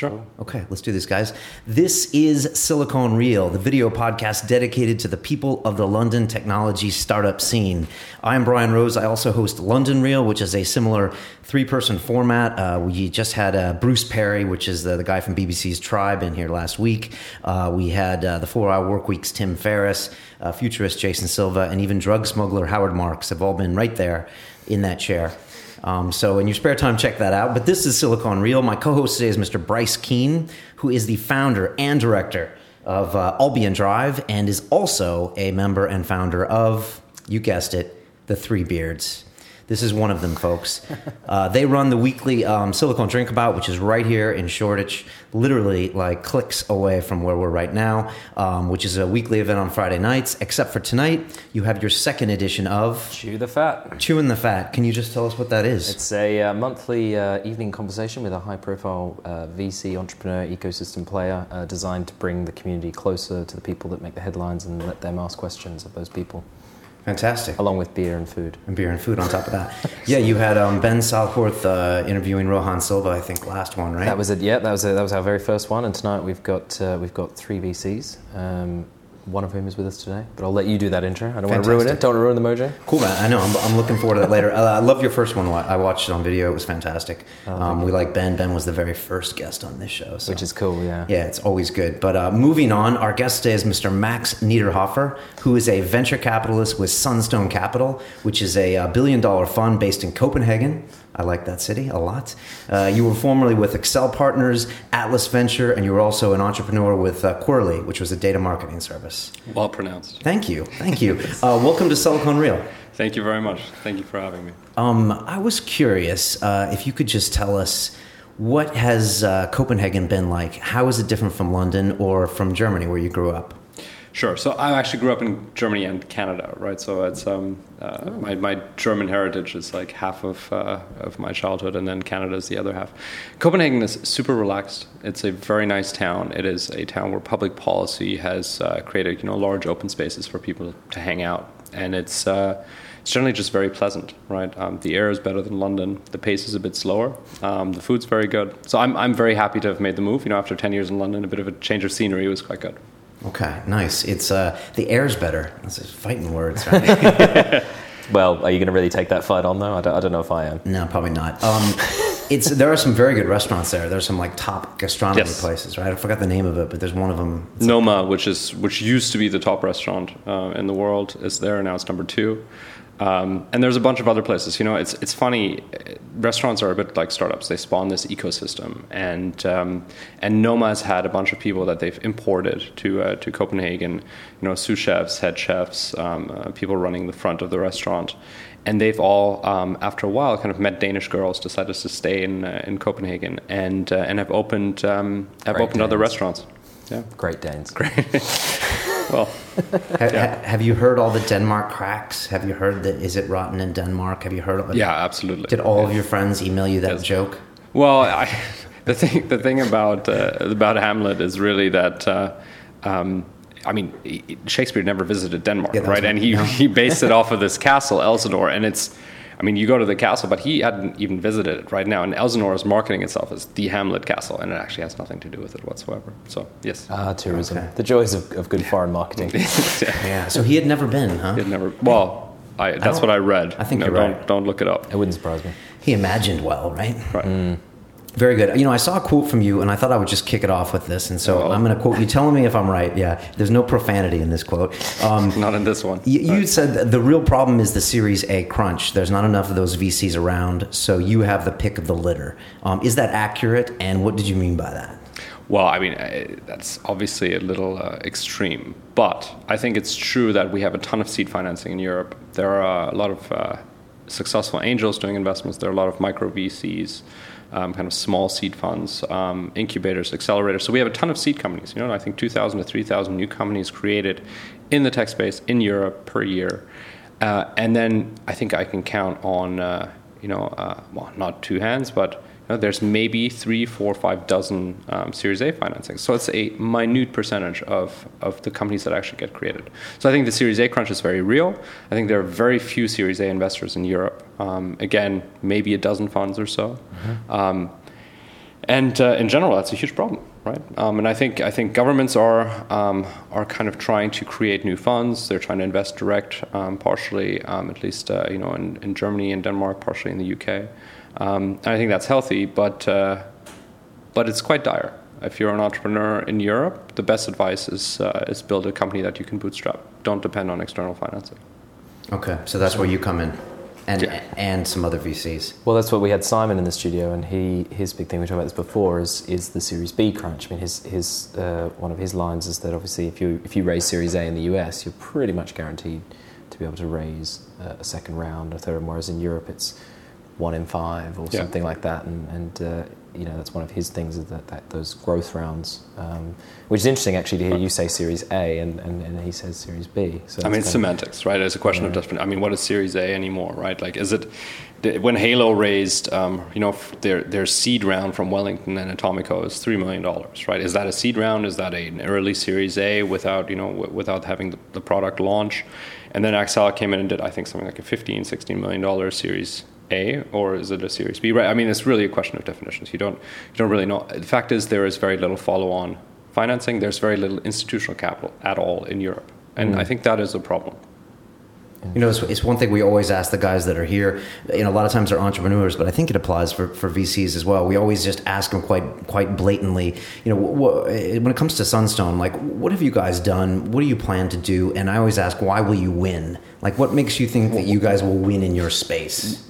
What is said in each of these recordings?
Sure. Okay, let's do this, guys. This is Silicon Real, the video podcast dedicated to the people of the London technology startup scene. I'm Brian Rose. I also host London Real, which is a similar three person format. Uh, we just had uh, Bruce Parry, which is the, the, guy from BBC's Tribe, in here last week. Uh, we had uh, the Four Hour Work Week's Tim Ferriss, uh, futurist Jason Silva, and even drug smuggler Howard Marks have all been right there in that chair. Um, so, in your spare time, check that out. But this is Silicon Real. My co host today is Mr. Bryce Keane, who is the founder and director of uh, Albion Drive and is also a member and founder of, you guessed it, the Three Beards. This is one of them, folks. Uh, they run the weekly um, Silicon Drink About, which is right here in Shoreditch, literally like clicks away from where we're right now, um, which is a weekly event on Friday nights. Except for tonight, you have your second edition of Chew the Fat. Chewing the Fat. Can you just tell us what that is? It's a uh, monthly uh, evening conversation with a high profile uh, VC entrepreneur ecosystem player uh, designed to bring the community closer to the people that make the headlines and let them ask questions of those people. Fantastic. Along with beer and food. And beer and food on top of that. yeah, you had um, Ben Southworth uh, interviewing Rohan Silva, I think, last one, right? That was it. Yeah, that was a, that was our very first one. And tonight we've got uh, we've got three VCs. Um, one of whom is with us today. But I'll let you do that intro. I don't Fantastic. want to ruin it. Don't want to ruin the mojo. Cool, man. I know. I'm, I'm looking forward to that later. Uh, I love your first one. I watched it on video. It was fantastic. Oh, um, we like Ben. Ben was the very first guest on this show. So. Which is cool, yeah. Yeah, it's always good. But uh, moving on, our guest today is Mr. Max Niederhofer, who is a venture capitalist with Sunstone Capital, which is a, a uh, billion dollar fund based in Copenhagen. I like that city a lot. Uh, you were formerly with Accel Partners, Atlas Venture, and you were also an entrepreneur with uh, Qwerly, which was a data marketing service. Well pronounced. Thank you. Thank you. Uh, welcome to Silicon Real. Thank you very much. Thank you for having me. Um, I was curious uh, if you could just tell us what has uh, Copenhagen been like? How is it different from London or from Germany, where you grew up? Sure. So I actually grew up in Germany and Canada, right? So it's um, uh, oh. my, my German heritage is like half of uh, of my childhood, and then Canada is the other half. Copenhagen is super relaxed. It's a very nice town. It is a town where public policy has uh, created you know large open spaces for people to hang out, and it's uh, it's generally just very pleasant, right? Um, the air is better than London. The pace is a bit slower. Um, the food's very good. So I'm I'm very happy to have made the move. You know, after ten years in London, a bit of a change of scenery was quite good. Okay, nice. It's uh, the air's better. That's fighting words, right? well, are you going to really take that fight on though? I don't, I don't know if I am. No, probably not. Um, it's there are some very good restaurants there. There's some like top gastronomy yes. places, right? I forgot the name of it, but there's one of them. It's Noma, like, which is which used to be the top restaurant uh, in the world, is there now. It's number two. Um, and there's a bunch of other places. You know, it's it's funny. Restaurants are a bit like startups. They spawn this ecosystem, and um, and Noma's had a bunch of people that they've imported to uh, to Copenhagen. You know, sous chefs, head chefs, um, uh, people running the front of the restaurant, and they've all, um, after a while, kind of met Danish girls, decided to stay in uh, in Copenhagen, and uh, and have opened um, have Great opened Danes. other restaurants. Yeah, Great Danes. Great. well, have, yeah. have, you heard all the Denmark cracks? Have you heard that is it rotten in Denmark? Have you heard of it? Yeah, absolutely. Did all of your friends email you that yes. joke? Well, I, the thing the thing about uh, about Hamlet is really that. Uh, um, I mean, Shakespeare never visited Denmark, yeah, right? And he, no. he based it off of this castle, Elsinore, and it's I mean, you go to the castle, but he hadn't even visited it right now. And Elsinore is marketing itself as the Hamlet Castle, and it actually has nothing to do with it whatsoever. So, yes. Ah, tourism. Okay. The joys of, of good foreign marketing. yeah. yeah. So he had never been, huh? He had never. Well, I, that's I what I read. I think no, you're don't, right. Don't look it up. It wouldn't surprise me. He imagined well, right? Right. Mm. Very good. You know, I saw a quote from you, and I thought I would just kick it off with this. And so oh. I'm going to quote you. Tell me if I'm right. Yeah, there's no profanity in this quote. Um, not in this one. You, you said the real problem is the Series A crunch. There's not enough of those VCs around, so you have the pick of the litter. Um, is that accurate? And what did you mean by that? Well, I mean, uh, that's obviously a little uh, extreme, but I think it's true that we have a ton of seed financing in Europe. There are a lot of uh, successful angels doing investments. There are a lot of micro VCs um, kind of small seed funds, um, incubators, accelerators. So we have a ton of seed companies. You know, I think 2,000 to 3,000 new companies created in the tech space in Europe per year. Uh, and then I think I can count on, uh, you know, uh, well, not two hands, but know, there's maybe three, four, five dozen um, Series A financing. So it's a minute percentage of, of the companies that actually get created. So I think the Series A crunch is very real. I think there are very few Series A investors in Europe. Um, again, maybe a dozen funds or so. Mm-hmm. Um, and uh, in general, that's a huge problem, right? Um, and I think I think governments are um, are kind of trying to create new funds. They're trying to invest direct, um, partially, um, at least uh, you know, in, in, Germany and Denmark, partially in the UK. Um, and I think that's healthy, but uh, but it's quite dire. If you're an entrepreneur in Europe, the best advice is uh, is build a company that you can bootstrap. Don't depend on external financing. Okay, so that's where you come in and yeah. and some other VCs. Well, that's what we had Simon in the studio, and he his big thing we talked about this before is is the Series B crunch. I mean, his his uh, one of his lines is that obviously if you if you raise Series A in the US, you're pretty much guaranteed to be able to raise uh, a second round, a third, whereas in Europe it's one in five or yeah. something like that, and and uh, you know that's one of his things is that, that those growth rounds, um, which is interesting actually to hear you say Series A and, and, and he says Series B. So I mean, semantics, right? It's a question yeah. of different. I mean, what is Series A anymore, right? Like, is it when Hailo raised, um, you know, their their seed round from Wellington and Atomico is three million dollars, right? Is that a seed round? Is that an early Series A without you know w- without having the, the product launch? And then Accel came in and did, I think, something like a 15, 16 million dollar Series a or is it a Series B? Right. I mean, it's really a question of definitions. You don't you don't really know. The fact is, there is very little follow-on financing. There's very little institutional capital at all in Europe, and mm. I think that is a problem. You know, it's, it's, one thing we always ask the guys that are here. You know, a lot of times they're entrepreneurs, but I think it applies for, for VCs as well. We always just ask them quite quite blatantly. You know, what, eh, when it comes to Sunstone, like, what have you guys done? What do you plan to do? And I always ask, why will you win? Like, what makes you think that you guys will win in your space?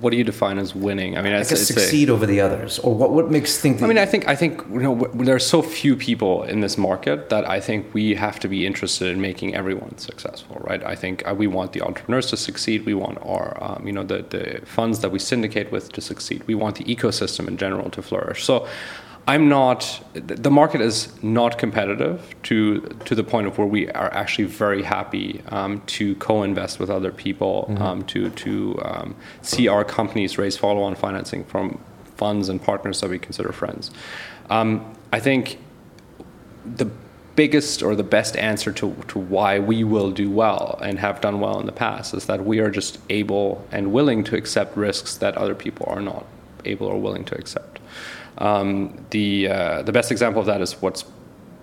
What do you define as winning? I mean, I guess succeed a, over the others, or what? What makes think? I mean, I think I think you know there are so few people in this market that I think we have to be interested in making everyone successful, right? I think uh, we want the entrepreneurs to succeed. We want our um, you know the the funds that we syndicate with to succeed. We want the ecosystem in general to flourish. So I'm not. The market is not competitive to to the point of where we are actually very happy um, to co-invest with other people mm-hmm. um, to to um, see our companies raise follow-on financing from funds and partners that we consider friends. Um, I think the biggest or the best answer to, to why we will do well and have done well in the past is that we are just able and willing to accept risks that other people are not able or willing to accept. Um, the uh, the best example of that is what's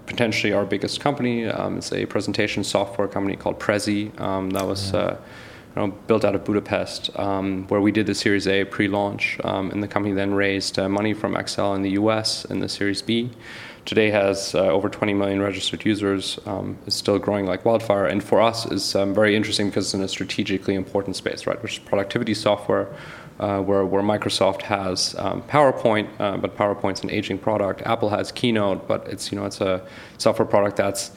potentially our biggest company. Um, it's a presentation software company called Prezi um, that was uh, you know, built out of Budapest, um, where we did the Series A pre-launch, um, and the company then raised uh, money from Accel in the U.S. in the Series B. Today has uh, over 20 million registered users. Um, is still growing like wildfire, and for us is very interesting because it's in a strategically important space, right? Which is productivity software uh, where, where Microsoft has um, PowerPoint, uh, but PowerPoint's an aging product. Apple has Keynote, but it's you know it's a software product that's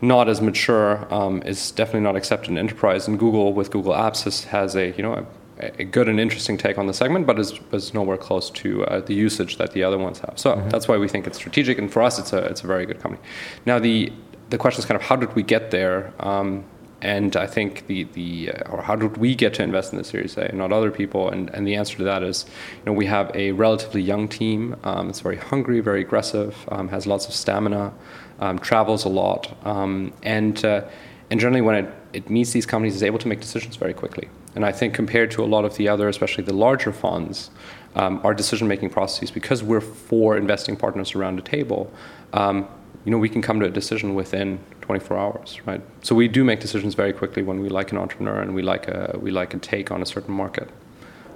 not as mature, um, is definitely not accepted in enterprise. And Google with Google Apps has, has a you know a, a, good and interesting take on the segment, but is, is nowhere close to uh, the usage that the other ones have. So mm-hmm. that's why we think it's strategic, and for us, it's a it's a very good company. Now the the question is kind of how did we get there? Um, and I think the the uh, or how did we get to invest in the Series A, not other people? And and the answer to that is, you know, we have a relatively young team. Um, it's very hungry, very aggressive, um, has lots of stamina, um, travels a lot, um, and uh, and generally when it it meets these companies, is able to make decisions very quickly. And I think compared to a lot of the other, especially the larger funds, um, our decision making processes, because we're four investing partners around a table, um, you know, we can come to a decision within 24 hours, right? So we do make decisions very quickly when we like an entrepreneur and we like a we like a take on a certain market.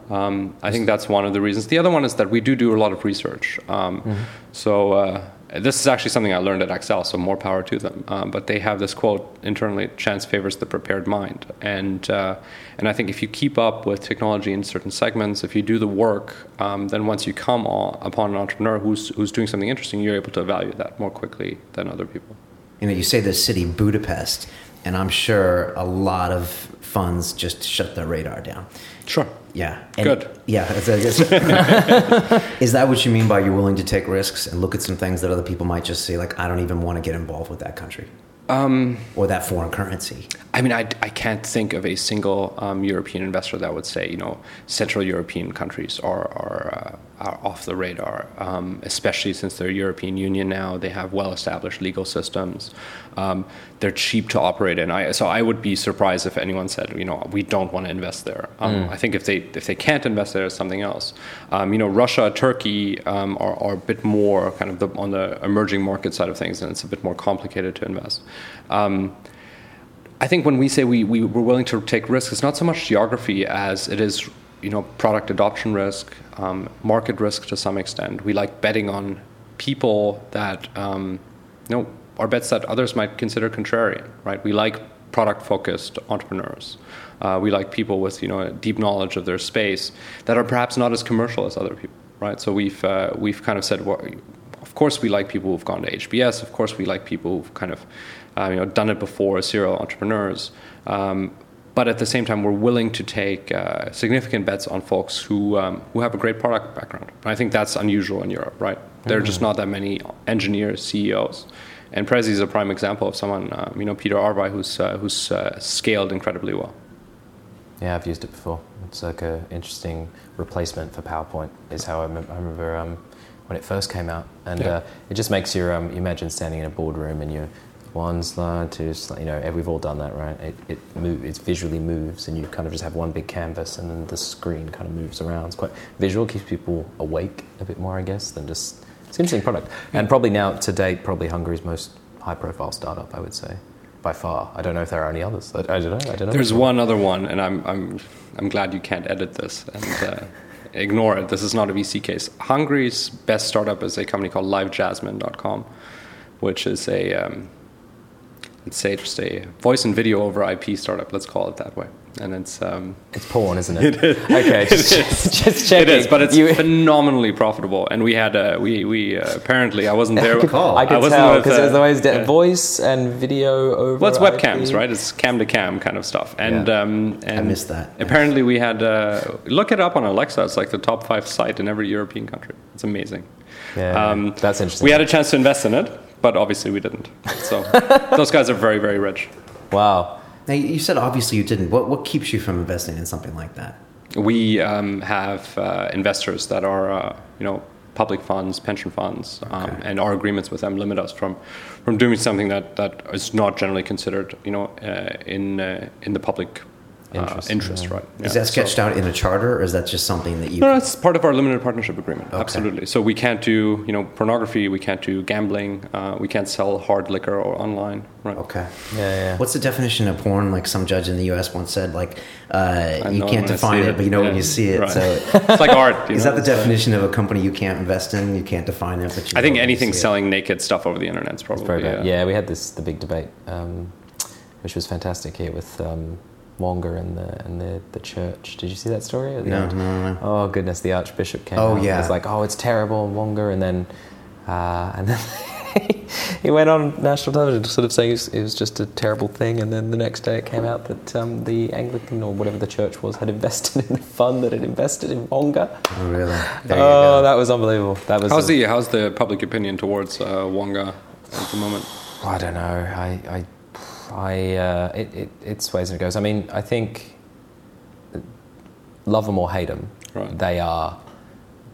Um, I think that's one of the reasons. The other one is that we do do a lot of research. Um, mm-hmm. So uh, this is actually something I learned at Accel, so more power to them. Um, but they have this quote internally: "Chance favors the prepared mind." And uh, and I think if you keep up with technology in certain segments, if you do the work, um, then once you come on, upon an entrepreneur who's who's doing something interesting, you're able to evaluate that more quickly than other people you know, you say the city Budapest, and I'm sure a lot of funds just shut their radar down. Sure. Yeah. And Good. Yeah. is that what you mean by you're willing to take risks and look at some things that other people might just say, like, I don't even want to get involved with that country? Um, or that foreign currency? I mean, I, I can't think of a single um, European investor that would say, you know, Central European countries are, are, uh, are off the radar, um, especially since they're European Union now. They have well established legal systems. Um, they're cheap to operate in. I, so I would be surprised if anyone said, you know, we don't want to invest there. Um, I think if they if they can't invest there, it's something else. Um, you know, Russia, Turkey um, are, are a bit more kind of the, on the emerging market side of things, and it's a bit more complicated to invest. Um, I think when we say we, we we're willing to take risks, it's not so much geography as it is you know product adoption risk, um, market risk to some extent. We like betting on people that um, you know are bets that others might consider contrarian, right? We like product focused entrepreneurs. Uh, we like people with you know deep knowledge of their space that are perhaps not as commercial as other people, right? So we've uh, we've kind of said, well, of course we like people who've gone to HBS. Of course we like people who've kind of uh, you know done it before serial entrepreneurs. Um, but at the same time, we're willing to take uh, significant bets on folks who um, who have a great product background. I think that's unusual in Europe, right? There are just not that many engineers, CEOs, and Prezi is a prime example of someone, um, you know, Peter Arvai, who's uh, who's uh, scaled incredibly well. Yeah, I've used it before. It's like an interesting replacement for PowerPoint. Is how I, mem- I remember um, when it first came out, and Yeah. uh, it just makes your um, you imagine standing in a boardroom and you're one slide, two slide. You know, eh, we've all done that, right? It it move, it visually moves, and you kind of just have one big canvas, and then the screen kind of moves around. It's quite visual, keeps people awake a bit more, I guess, than just. It's an interesting product, and probably now to date, probably Hungary's most high-profile startup, I would say, by far. I don't know if there are any others. I, I don't know. I don't know. There's one other one, and I'm I'm I'm glad you can't edit this and uh, ignore it. This is not a VC case. Hungary's best startup is a company called LiveJasmine.com, which is a um, say just a voice and video over IP startup. Let's call it that way. And it's um, It's porn, isn't it? it is. Okay, just, just it checking. is, but it's You- phenomenally profitable. And we had uh, we we uh, apparently I wasn't there. call. I could wasn't tell because uh, it was always de- yeah. voice and video over. Well, it's IP. webcams, right? It's cam to cam kind of stuff. And Yeah. um, and missed that. Apparently, we had uh, look it up on Alexa. It's like the top five site in every European country. It's amazing. Yeah, Um, that's interesting. We had a chance to invest in it, but obviously we didn't. So those guys are very very rich. wow. Now, you said obviously you didn't. What what keeps you from investing in something like that? We um, have uh, investors that are uh, you know public funds, pension funds, um, Okay. and our agreements with them limit us from from doing something that, that is not generally considered you know uh, in uh, in the public uh, Interest, interest, yeah. right? Is Yeah, that so- sketched out in a charter, or is that just something that you? No, no, it's part of our limited partnership agreement. Okay. Absolutely. So we can't do, you know, pornography. We can't do gambling. Uh, we can't sell hard liquor or online. Right. Okay. Yeah, yeah. What's the definition of porn? Like some judge in the U.S. once said, like uh, you can't define see it, but you know when you see it. Right. So it's like art. You is know? that the uh, definition of a company you can't invest in? You can't define it, but you I think know when you anything see it? selling naked stuff over the internet is probably. Very bad. uh, Yeah, we had this the big debate, um, which was fantastic here with um, Wonga and the and the, the church. Did you see that story? At the No, end? no, no. Oh goodness, the Archbishop came. Oh, out. yeah. It was like, oh, it's terrible, Wonga, and then uh, and then. he went on national television sort of saying it was, it was just a terrible thing, and then the next day it came out that um, the Anglican or whatever the church was had invested in the fund that had invested in Wonga. Oh, really? There oh, that was unbelievable. That was How's a- the how's the public opinion towards uh, Wonga at the moment? I don't know. I, I, I uh, it, it, it sways and it goes. I mean, I think love them or hate them, Right. they are,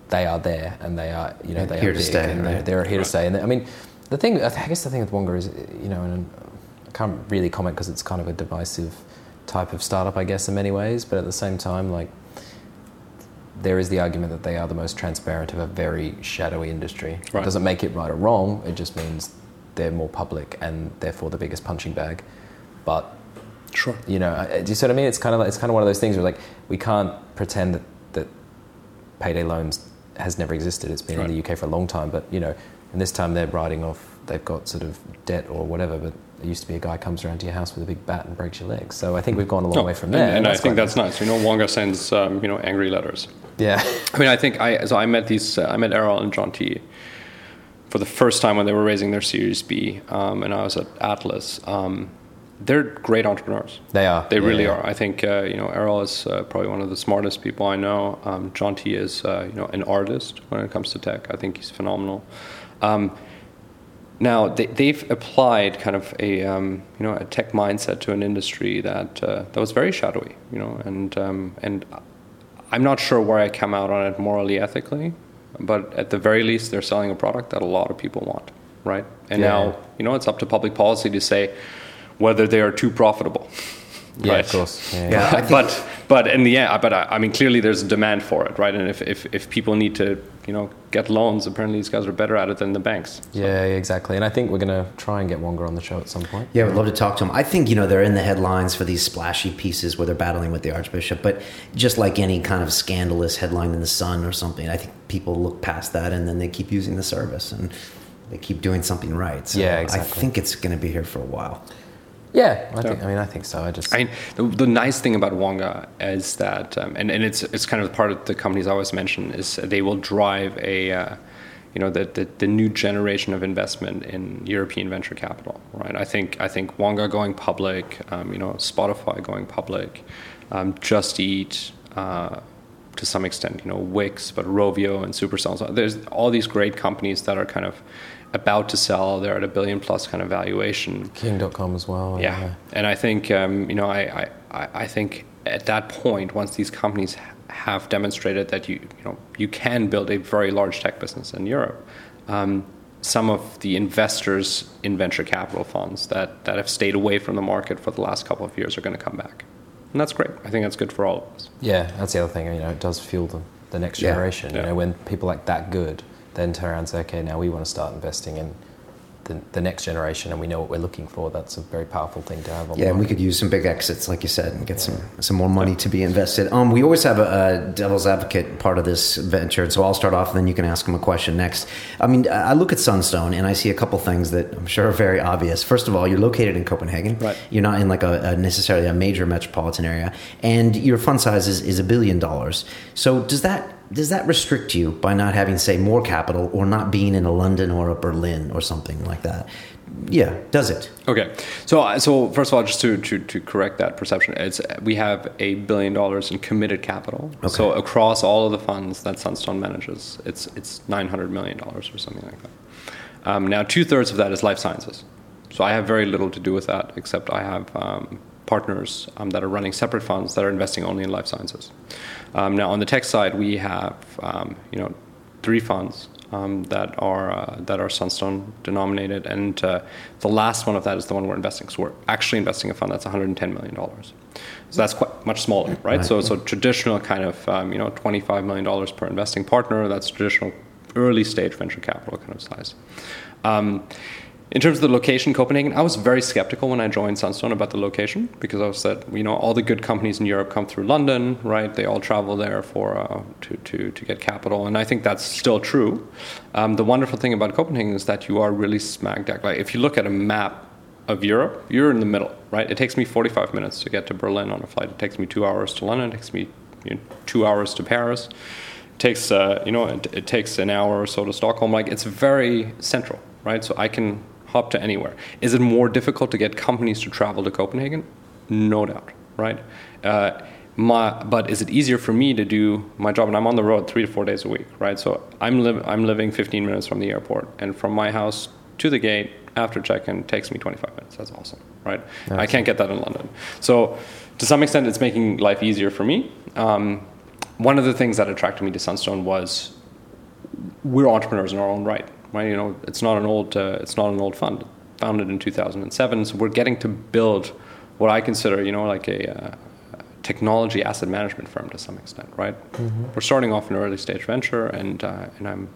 they are there, and they are, you know, they Here are to stay, and they're, right. they're here to stay. And they- I mean, the thing, I guess the thing with Wonga is, you know, and I can't really comment because it's kind of a divisive type of startup, I guess, in many ways. But at the same time, like, there is the argument that they are the most transparent of a very shadowy industry. It doesn't make it right or wrong. It just means they're more public and therefore the biggest punching bag. But Sure. you know, uh, do you see what I mean? It's kind of like, it's kind of one of those things where like we can't pretend that, that payday loans has never existed. It's been in the UK for a long time, but you know, and this time they're writing off. They've got sort of debt or whatever, but it used to be a guy comes around to your house with a big bat and breaks your legs. So I think we've gone a long No, way from and- there. and, I think that's nice. You know, Wonga sends um, you know angry letters. yeah. I mean, I think I so I met these uh, I met Errol and John T. for the first time when they were raising their Series B, um, and I was at Atlas. Um, they're great entrepreneurs. They are. They Yeah, really yeah. are. I think uh, you know Errol is uh, probably one of the smartest people I know. Um, Jonty is uh, you know an artist when it comes to tech. I think he's phenomenal. Um, now they, they've applied kind of a um, you know a tech mindset to an industry that uh, that was very shadowy. You know, and um, and I'm not sure where I come out on it morally, ethically, but at the very least, they're selling a product that a lot of people want, right? And Yeah. now, you know, it's up to public policy to say, whether they are too profitable. Yeah, right? of course. Yeah, Yeah, I think- but but in the end, but I, I mean, clearly there's a demand for it, right? And if, if, if people need to, you know, get loans, apparently these guys are better at it than the banks. yeah, yeah, exactly. And I think we're going to try and get Wonga on the show at some point. Yeah, we'd love to talk to him. I think, you know, they're in the headlines for these splashy pieces where they're battling with the Archbishop, but just like any kind of scandalous headline in the Sun or something, I think people look past that and then they keep using the service and they keep doing something right. So Yeah, I think it's going to be here for a while. Yeah, I think. I mean, I think so. I just. I mean, the, the nice thing about Wonga is that, um, and, and it's it's kind of part of the companies I always mention is they will drive a, uh, you know, the, the the new generation of investment in European venture capital, right? I think I think Wonga going public, um, you know, Spotify going public, um, Just Eat. Uh, to some extent, you know, Wix, but Rovio and Supercell. So there's all these great companies that are kind of about to sell. They're at a billion plus kind of valuation. King.com as well. Yeah, and I think um, you know I, I, I think at that point, once these companies have demonstrated that you you know you can build a very large tech business in Europe, um, some of the investors in venture capital funds that that have stayed away from the market for the last couple of years are going to come back, and that's great. I think that's good for all of us. Yeah, that's the other thing. You know, it does fuel the, the next Yeah. generation. Yeah. You know, when people like that good then turn around and say, okay, now we want to start investing in the, the next generation, and we know what we're looking for. That's a very powerful thing to have. On Yeah, and we could use some big exits, like you said, and get some some more money to be invested. Um, we always have a, a devil's advocate part of this venture, and so I'll start off, and then you can ask him a question next. I mean, I I look at Sunstone, and I see a couple things that I'm sure are very obvious. First of all, you're located in Copenhagen. Right. You're not in like a, a necessarily a major metropolitan area, and your fund size is, is a billion dollars. So does that does that restrict you by not having, say, more capital, or not being in a London or a Berlin or something like that? Yeah, does it? Okay, so uh, so first of all, just to, to, to correct that perception, it's we have a billion dollars in committed capital. Okay. So across all of the funds that Sunstone manages, it's it's nine hundred million dollars or something like that. Um, now, two thirds of that is life sciences. So I have very little to do with that, except I have um, partners um, that are running separate funds that are investing only in life sciences. Um, now, on the tech side, we have um, you know three funds um, that are uh, that are Sunstone denominated, and uh, the last one of that is the one we're investing. So we're actually investing a fund that's 110 million dollars. So that's quite much smaller, right? So so traditional kind of um, you know 25 million dollars per investing partner. That's traditional early stage venture capital kind of size. Um, in terms of the location, Copenhagen, I was very skeptical when I joined Sunstone about the location because I was said, you know, all the good companies in Europe come through London, right? They all travel there for uh, to, to to get capital, and I think that's still true. Um, the wonderful thing about Copenhagen is that you are really smack dab. Like if you look at a map of Europe, you're in the middle, right? It takes me 45 minutes to get to Berlin on a flight. It takes me two hours to London. It takes me you know, two hours to Paris. It takes uh, you know it, it takes an hour or so to Stockholm. Like it's very central, right? So I can hop to anywhere. Is it more difficult to get companies to travel to Copenhagen? No doubt, right? Uh, my, but is it easier for me to do my job? And I'm on the road three to four days a week, right? So I'm, li- I'm living 15 minutes from the airport, and from my house to the gate after check-in takes me 25 minutes. That's awesome, right? I can't get that in London. So to some extent, it's making life easier for me. Um, one of the things that attracted me to Sunstone was we're entrepreneurs in our own right, right? You know, it's not an old, uh, it's not an old fund, founded in 2007. So we're getting to build what I consider, you know, like a uh, technology asset management firm to some extent, right? We're starting off in an early stage venture, and uh, and I'm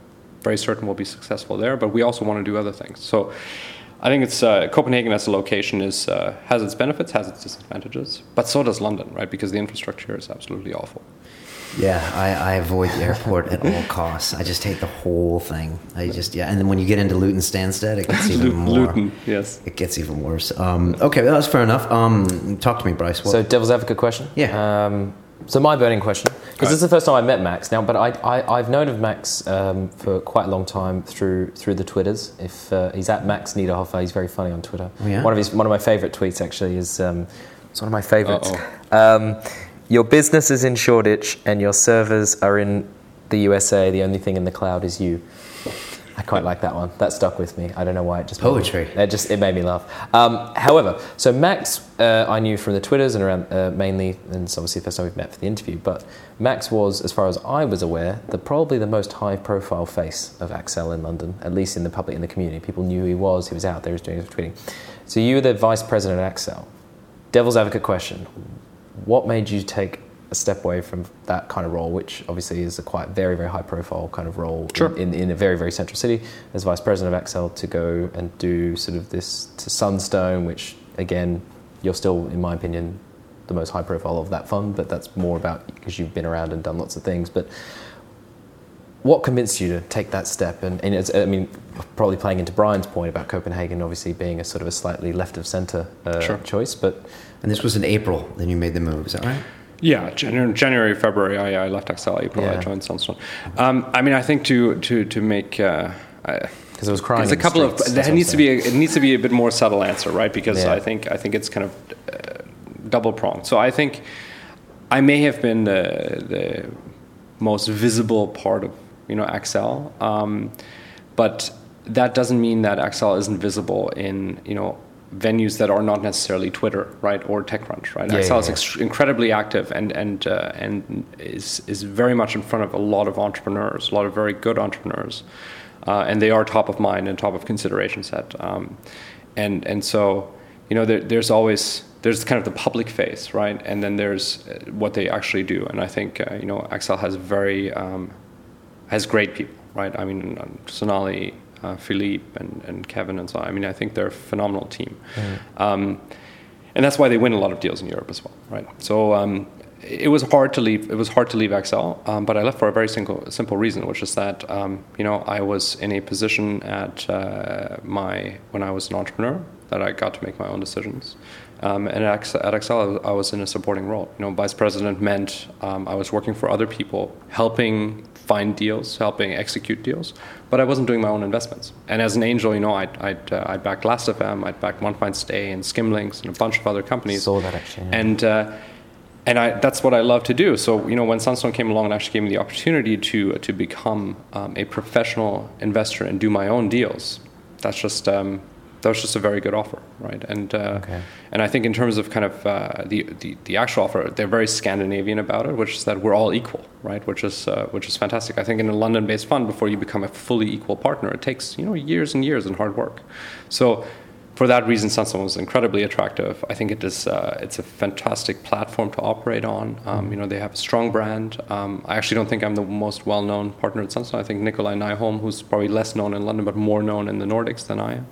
very certain we'll be successful there. But we also want to do other things. So. I think it's uh, Copenhagen as a location is uh, has its benefits, has its disadvantages, but so does London, right? Because the infrastructure is absolutely awful. Yeah, I, I avoid the airport at all costs. I just hate the whole thing. I just yeah, and then when you get into Luton Stansted, it gets even Lu- more. Luton, yes. It gets even worse. Um, okay, well, that's fair enough. Um, talk to me, Bryce. What, So, devil's advocate question. Yeah. Um, so, my burning question, because this is the first time I met Max now, but I, I, I've known of Max um, for quite a long time through through the Twitters. If uh, he's at Max Niederhofer, he's very funny on Twitter. Oh, yeah? One of his one of my favorite tweets actually is um, it's one of my favorites. Um, your business is in Shoreditch, and your servers are in the USA. The only thing in the cloud is you. I quite like that one. That stuck with me. I don't know why. It just Poetry. Made me, it just it made me laugh. Um, however, so Max, uh, I knew from the Twitters and around uh, mainly, and it's obviously the first time we've met for the interview. But Max was, as far as I was aware, the probably the most high-profile face of Accel in London, at least in the public, in the community. People knew who he was. He was out there, he was doing his tweeting. So you were the vice president at Accel. Devil's advocate question: What made you take a step away from that kind of role, which obviously is a quite very, very high profile kind of role Sure. in, in a very, very central city as vice president of Accel to go and do sort of this to Sunstone, which again, you're still, in my opinion, the most high profile of that fund, but that's more about because you've been around and done lots of things. But what convinced you to take that step? And, and it's, I mean, probably playing into Brian's point about Copenhagen obviously being a sort of a slightly left of center uh, Sure. choice, but And this was in April. Then you made the move. Is that right? Yeah, January, January February, I, I left Accel. April, I joined Sunstone. Um, I mean, I think to to to make. Uh, I- because it was crying. There's a the couple of there that's needs to be a, it needs to be a bit more subtle answer, right? Because Yeah. I think I think it's kind of uh, double pronged. So I think I may have been the the most visible part of you know Accel, um, but that doesn't mean that Accel isn't visible in you know venues that are not necessarily Twitter, right, or TechCrunch, right? Yeah, Accel yeah, is ex- incredibly active and and uh, and is is very much in front of a lot of entrepreneurs, a lot of very good entrepreneurs, uh, and they are top of mind and top of consideration set. Um, and and so you know there, there's always there's kind of the public face, right, and then there's uh, what they actually do. And I think uh, you know Accel has very um, has great people, right? I mean, um, Sonali, uh, Philippe, and, and Kevin, and so on. I mean, I think they're a phenomenal team. Um, and that's why they win a lot of deals in Europe as well, right? So um, it was hard to leave. It was hard to leave Accel, um, but I left for a very simple, simple reason, which is that um, you know I was in a position at uh, my when I was an entrepreneur that I got to make my own decisions. Um, and at Accel, at Accel, I was- I was in a supporting role. You know, vice president meant um, I was working for other people, helping find deals, helping execute deals, but I wasn't doing my own investments. And as an angel, you know, I'd, I'd, uh, I'd back Last.fm, I'd back One Fine Stay and Skimlinks and a bunch of other companies. Saw that actually, yeah. And, uh, and I, that's what I love to do. So, you know, when Sunstone came along and actually gave me the opportunity to, to become um, a professional investor and do my own deals, that's just, um, that was just a very good offer, right? And, uh, Okay. and I think in terms of kind of uh, the, the the actual offer, they're very Scandinavian about it, which is that we're all equal, right? Which is uh, which is fantastic. I think in a London-based fund, before you become a fully equal partner, it takes you know years and years and hard work. So. For that reason, Sunstone was incredibly attractive. I think it is uh, it's a fantastic platform to operate on. Um, you know, they have a strong brand. Um, I actually don't think I'm the most well-known partner at Sunstone. I think Nikolai Nyholm, who's probably less known in London but more known in the Nordics than I am.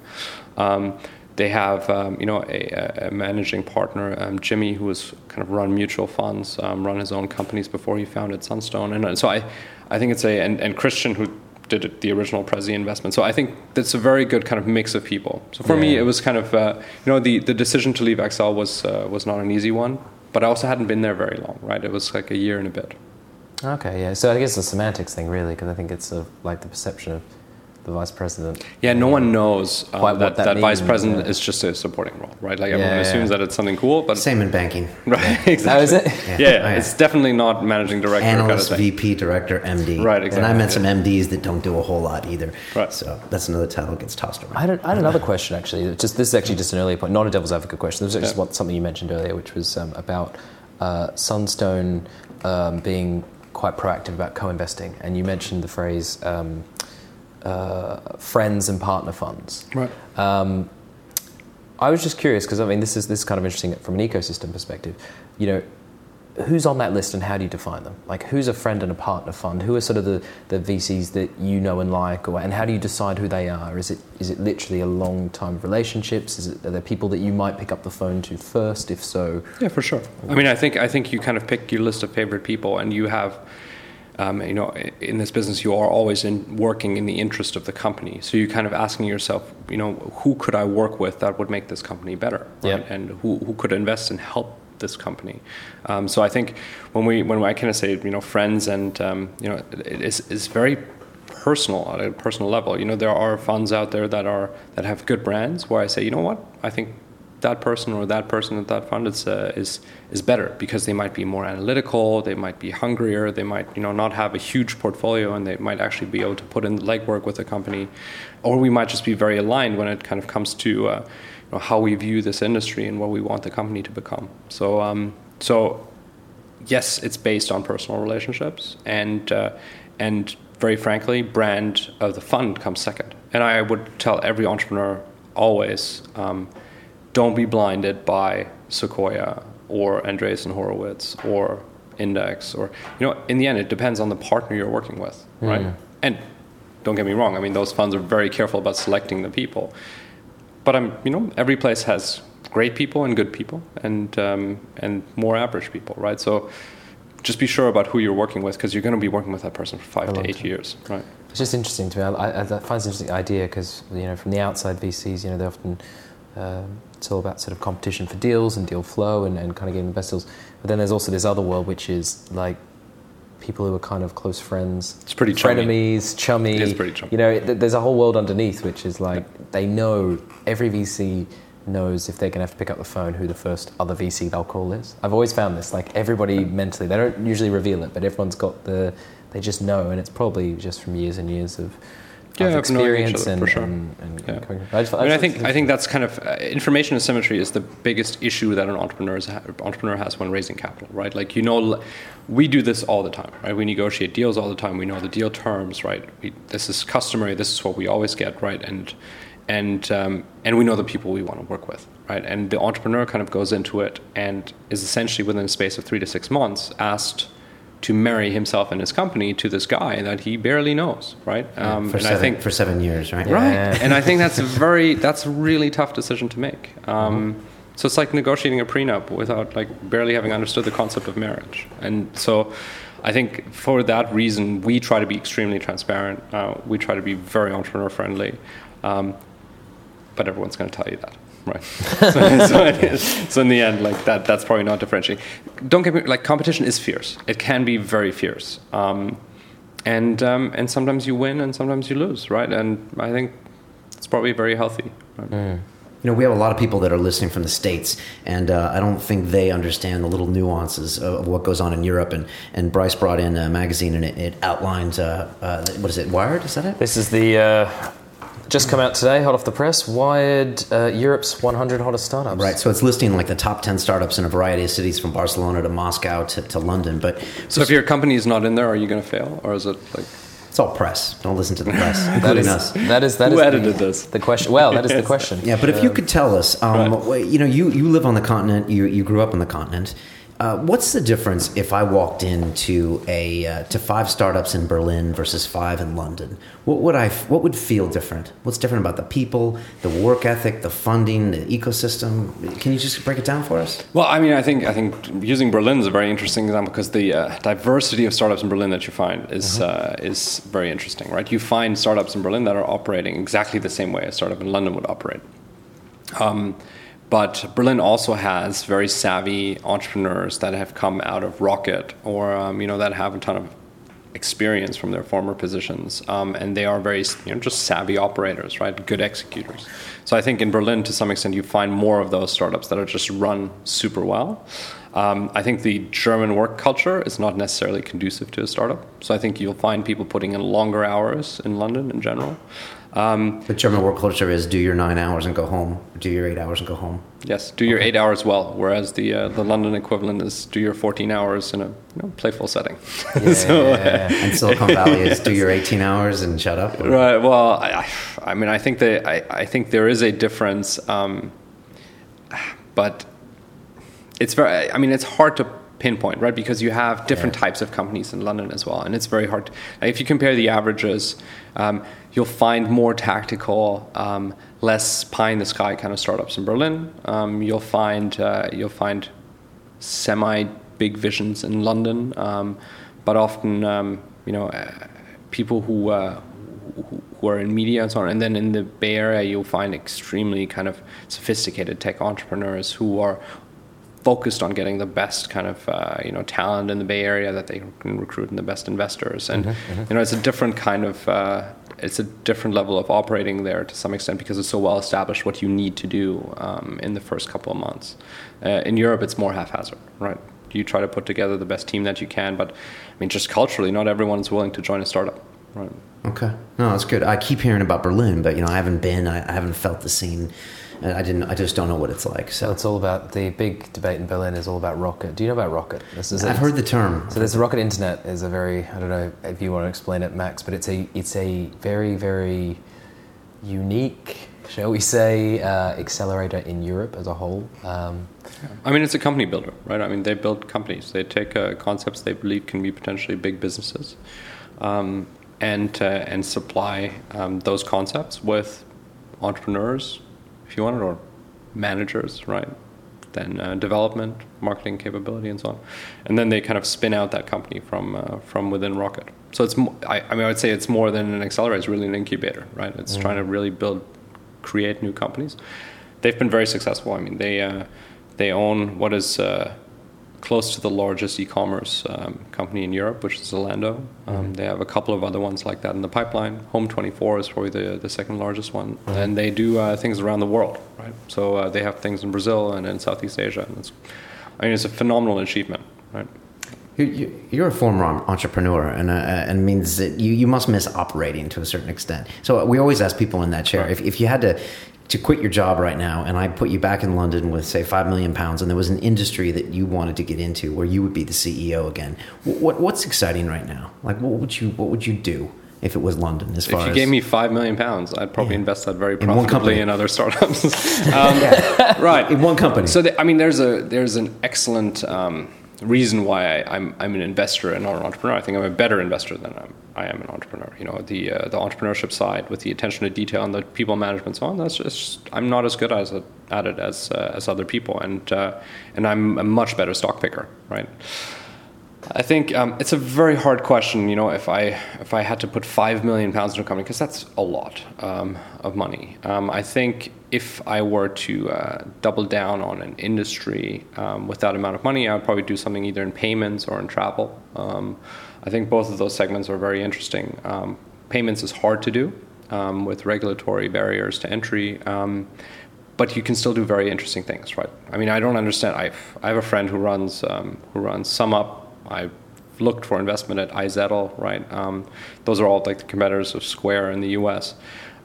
Um, they have, um, you know, a, a managing partner, um, Jimmy, who has kind of run mutual funds, um, run his own companies before he founded Sunstone, and uh, so I, I think it's a and, and Christian who did the original Prezi investment. So I think that's a very good kind of mix of people. So for me, it was kind of, uh, you know, the, the decision to leave Accel was uh, was not an easy one, but I also hadn't been there very long, right? It was like a year and a bit. Okay, yeah. So I guess the semantics thing, really, because I think it's sort of like the perception of the vice president. Yeah, no one knows um, Quite what that, that that, vice president yeah. is just a supporting role, right? Like everyone yeah. assumes that it's something cool, but Same in banking. right, exactly. That was it. Yeah, Oh, yeah. it's definitely not managing director kind of Analyst, thing. VP, director, MD. Right, exactly. And I met yeah. some MDs that don't do a whole lot either. Right. So that's another title that gets tossed around. I had, I had another question actually. Just this is actually just an earlier point, not a devil's advocate question. This was just Yeah. what, something you mentioned earlier, which was um, about uh, Sunstone um, being quite proactive about co-investing, and you mentioned the phrase um, uh, friends and partner funds. Right. Um, I was just curious because I mean this is this is kind of interesting from an ecosystem perspective. You know, who's on that list and how do you define them? Like who's a friend and a partner fund? Who are sort of the, the VCs that you know and like, or and how do you decide who they are? Is it is it literally a long time of relationships? Is it are there people that you might pick up the phone to first? If so, Yeah, for sure. I mean, I think I think you kind of pick your list of favorite people, and you have, um, you know, in this business, you are always in working in the interest of the company. So you're kind of asking yourself, you know, who could I work with that would make this company better, right? Yep. And who who could invest and help this company. Um, so I think when we when I kind of say, you know, friends and um, you know, it is is very personal at a personal level. You know, there are funds out there that are that have good brands where I say, you know what, I think that person or that person at that fund is uh, is is better because they might be more analytical, they might be hungrier, they might you know not have a huge portfolio, and they might actually be able to put in legwork with the company, or we might just be very aligned when it kind of comes to uh, you know, how we view this industry and what we want the company to become. So um, so yes, it's based on personal relationships, and uh, and very frankly, brand of the fund comes second. And I would tell every entrepreneur always, um, don't be blinded by Sequoia or Andreessen Horowitz or Index or you know. In the end, it depends on the partner you're working with, right? Mm. And don't get me wrong. I mean, those funds are very careful about selecting the people. But I'm, you know, every place has great people and good people, and um, and more average people, right? So just be sure about who you're working with because you're going to be working with that person for five to eight time. years, right? It's just interesting to me. I, I, find it an interesting idea because you know from the outside VCs, you know they often um, it's all about sort of competition for deals and deal flow and, and kind of getting the best deals. But then there's also this other world which is like people who are kind of close friends. It's pretty chummy. frenemies, chummy. It is pretty chummy. You know, there's a whole world underneath which is like yeah. they know every VC knows if they're going to have to pick up the phone who the first other VC they'll call is. I've always found this. Like everybody mentally, they don't usually reveal it, but everyone's got the, they just know, and it's probably just from years and years of. Yeah, experience and, sure. and, and, yeah. I, just, I, mean, I think I think that's kind of uh, information asymmetry is the biggest issue that an entrepreneur entrepreneur has when raising capital, right? Like you know, we do this all the time, right? We negotiate deals all the time. We know the deal terms, right? We, this is customary. This is what we always get, right? And and um, and we know the people we want to work with, right? And the entrepreneur kind of goes into it and is essentially within a space of three to six months asked to marry himself and his company to this guy that he barely knows, right? Yeah, um, for and seven, I think for seven years, right? Right, yeah. and I think that's a very that's a really tough decision to make. Um, mm-hmm. So it's like negotiating a prenup without like barely having understood the concept of marriage, and so. I think for that reason, we try to be extremely transparent. Uh, we try to be very entrepreneur friendly. Um, but everyone's going to tell you that right so, so, so, in the end like that that's probably not differentiating don't get me like competition is fierce it can be very fierce um, and um, and sometimes you win and sometimes you lose right and i think it's probably very healthy right? mm. You know, we have a lot of people that are listening from the States, and uh, I don't think they understand the little nuances of what goes on in Europe. And, and Bryce brought in a magazine, and it, it outlined, uh, uh, what is it, Wired? Is that it? This is the uh, just come out today, hot off the press. Wired, uh, Europe's 100 hottest startups. Right, so it's listing like the top 10 startups in a variety of cities, from Barcelona to Moscow to, to London. But so, if your company is not in there, are you going to fail, or is it like? It's all press. Don't listen to the press, including us. That is that Who is edited the, this? The question. Well, that is the question. Yeah, but if you could tell us, um, right. you know, you you live on the continent. You you grew up on the continent. Uh, what's the difference if I walked into a uh, to five startups in Berlin versus five in London? What would I what would feel different? What's different about the people, the work ethic, the funding, the ecosystem? Can you just break it down for us? Well, I mean, I think I think using Berlin is a very interesting example because the uh, diversity of startups in Berlin that you find is mm-hmm. is very interesting, right? You find startups in Berlin that are operating exactly the same way a startup in London would operate. Um, but Berlin also has very savvy entrepreneurs that have come out of Rocket or um, you know that have a ton of experience from their former positions, um, and they are very you know just savvy operators, right? Good executors. So I think in Berlin, to some extent, you find more of those startups that are just run super well. Um, I think the German work culture is not necessarily conducive to a startup. So I think you'll find people putting in longer hours in London in general. Um, the German work culture is do your nine hours and go home, do your eight hours and go home. Yes, do your okay. eight hours well. Whereas the uh, the London equivalent is do your fourteen hours in a you know, playful setting. Yeah, so, uh, and Silicon Valley is do your eighteen hours and shut up. Right. Well, I, I mean, I think that I, I think there is a difference, um, but it's very. I mean, it's hard to pinpoint, right? Because you have different yeah. types of companies in London as well, and it's very hard. To, if you compare the averages, um, you'll find more tactical, um, less pie in the sky kind of startups in Berlin. Um, you'll find uh, you'll find semi big visions in London, um, but often um, you know uh, people who. Uh, who are in media and so on. And then in the Bay Area, you'll find extremely kind of sophisticated tech entrepreneurs who are focused on getting the best kind of uh, you know talent in the Bay Area that they can recruit and the best investors, and you know it's a different kind of uh, it's a different level of operating there to some extent because it's so well established what you need to do um, in the first couple of months. Uh, in Europe, it's more haphazard, right? You try to put together the best team that you can, but I mean, just culturally, not everyone's willing to join a startup, right? Okay, no, that's good. I keep hearing about Berlin, but you know, I haven't been. I, I haven't felt the scene. I didn't. I just don't know what it's like. So So it's all about the big debate in Berlin is all about Rocket. Do you know about Rocket? This is I've heard the term. So there's the Rocket Internet is a very I don't know if you want to explain it, Max, but it's a it's a very very unique, shall we say, uh, accelerator in Europe as a whole. Um, I mean, it's a company builder, right? I mean, they build companies. They take uh, concepts they believe can be potentially big businesses, um, and uh, and supply um, those concepts with entrepreneurs, if you want it, or managers, right? Then uh, development, marketing capability, and so on, and then they kind of spin out that company from uh, from within Rocket. So it's, mo- I, I mean, I would say it's more than an accelerator. It's really an incubator, right? It's trying to really build, create new companies. They've been very successful. I mean, they uh, they own what is uh, close to the largest e-commerce um, company in Europe, which is Zalando. Um, They have a couple of other ones like that in the pipeline. Home24 is probably the, the second largest one, and they do uh, things around the world, right? So uh, they have things in Brazil and in Southeast Asia, and it's, I mean, it's a phenomenal achievement, right? You- you- You're a former entrepreneur, and uh, and means that you, you must miss operating to a certain extent. So we always ask people in that chair if, if you had to to quit your job right now, and I put you back in London with say five million pounds, and there was an industry that you wanted to get into where you would be the CEO again. wh- What what's exciting right now? Like what would you what would you do if it was London? As far If you as gave me five million pounds, I'd probably Yeah. invest that very In one company. profitably in other startups. um, right. in one company, So the, I mean, there's a there's an excellent um, reason why I, I'm I'm an investor and not an entrepreneur. I think I'm a better investor than I'm, I am an entrepreneur. You know, the uh, the entrepreneurship side with the attention to detail and the people management and so on. That's just I'm not as good as at it as uh, as other people, and uh, and I'm a much better stock picker, right? I think um, it's a very hard question. You know, if I if I had to put five million pounds into a company, because that's a lot um, of money. Um, I think if I were to uh, double down on an industry um, with that amount of money, I would probably do something either in payments or in travel. Um, I think both of those segments are very interesting. Um, payments is hard to do um, with regulatory barriers to entry. Um, but you can still do very interesting things, right? I mean, I don't understand. I I have a friend who runs um, who runs SumUp. I looked for investment at iZettle, right? Those are all like the competitors of Square in the U.S.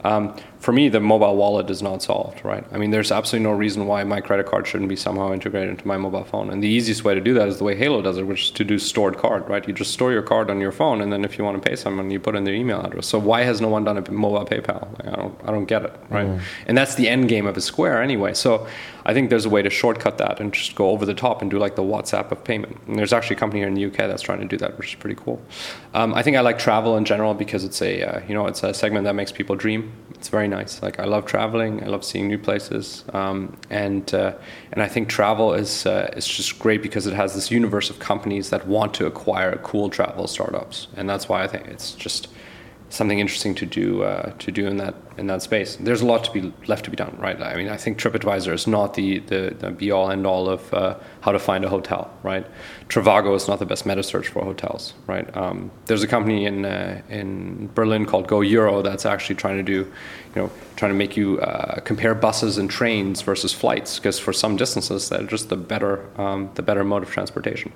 Um, for me, the mobile wallet is not solved, right? I mean, there's absolutely no reason why my credit card shouldn't be somehow integrated into my mobile phone. And the easiest way to do that is the way Hailo does it, which is to do stored card, right? You just store your card on your phone, and then if you want to pay someone, you put in their email address. So why has no one done a mobile PayPal? Like, I don't, I don't get it, right? And that's the end game of a Square anyway. So I think there's a way to shortcut that and just go over the top and do like the WhatsApp of payment. And there's actually a company here in the UK that's trying to do that, which is pretty cool. Um, I think I like travel in general because it's a, uh, you know, it's a segment that makes people dream. It's very nice. Like I love traveling. I love seeing new places, um, and uh, and I think travel is uh, is just great because it has this universe of companies that want to acquire cool travel startups, and that's why I think it's just something interesting to do uh, to do in that in that space. There's a lot to be left to be done, right? I mean, I think TripAdvisor is not the the, the be all end all of uh, how to find a hotel, right? Trivago is not the best meta search for hotels, right? Um, there's a company in uh, in Berlin called GoEuro that's actually trying to do, you know, trying to make you uh, compare buses and trains versus flights because for some distances they're just the better um, the better mode of transportation.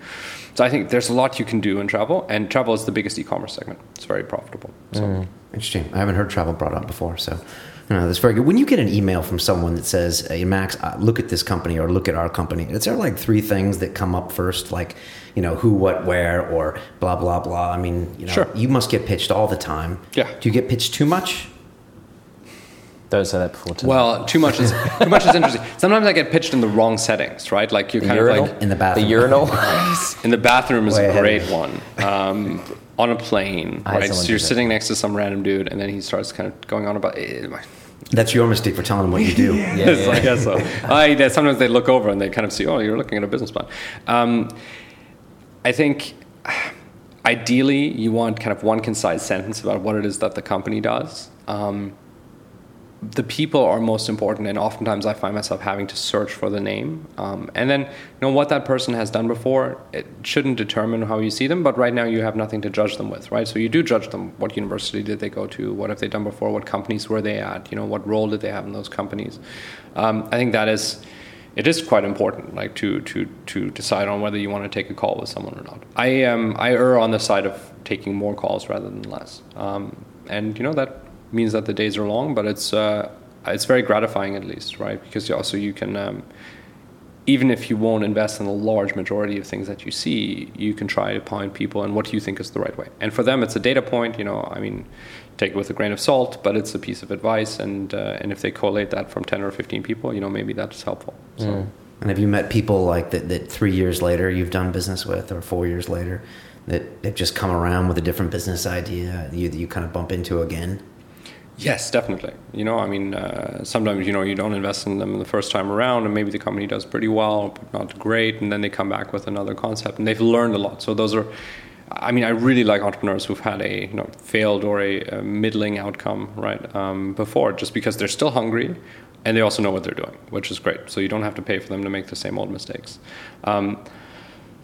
So I think there's a lot you can do in travel, and travel is the biggest e-commerce segment. It's very profitable. So. Interesting. I haven't heard travel brought up before, so you know, that's very good. When you get an email from someone that says, "Hey, Max, uh, look at this company or look at our company," is there like three things that come up first, like you know, who, what, where, or blah blah blah? I mean, you know, Sure. you must get pitched all the time. Yeah. Do you get pitched too much? don't say that before. Tim. Well, too much is too much is interesting. Sometimes I get pitched in the wrong settings, right? Like you the kind urinal of like In the bathroom. The urinal. in the bathroom is Way a great one. Um, on a plane, I right? So you're sitting next to some random dude, and then he starts kind of going on about. Eh, That's your mistake for telling them what you do. yes, I guess so. I, yeah, sometimes they look over and they kind of see, oh, you're looking at a business plan. Um, I think ideally you want kind of one concise sentence about what it is that the company does. Um, the people are most important, and oftentimes I find myself having to search for the name. Um, and then, you know, what that person has done before, it shouldn't determine how you see them, but right now you have nothing to judge them with, right? So you do judge them. What university did they go to? What have they done before? What companies were they at? You know, what role did they have in those companies? Um, I think that is, it is quite important, like to, to, to decide on whether you want to take a call with someone or not. I, um, I err on the side of taking more calls rather than less. Um, and, you know, that means that the days are long, but it's uh, it's very gratifying at least, right? Because you also you can, um, even if you won't invest in the large majority of things that you see, you can try to point people and what you think is the right way. And for them, it's a data point. You know, I mean, take it with a grain of salt, but it's a piece of advice. And uh, and if they collate that from ten or fifteen people, you know, maybe that's helpful. So. Mm. And have you met people like that, that three years later you've done business with, or four years later, that they've just come around with a different business idea you you kind of bump into again? Yes, definitely. You know, I mean, uh, sometimes you know you don't invest in them the first time around, and maybe the company does pretty well, but not great, and then they come back with another concept, and they've learned a lot. So those are, I mean, I really like entrepreneurs who've had a you know, failed or a, a middling outcome right um, before, just because they're still hungry, and they also know what they're doing, which is great. So you don't have to pay for them to make the same old mistakes. Um,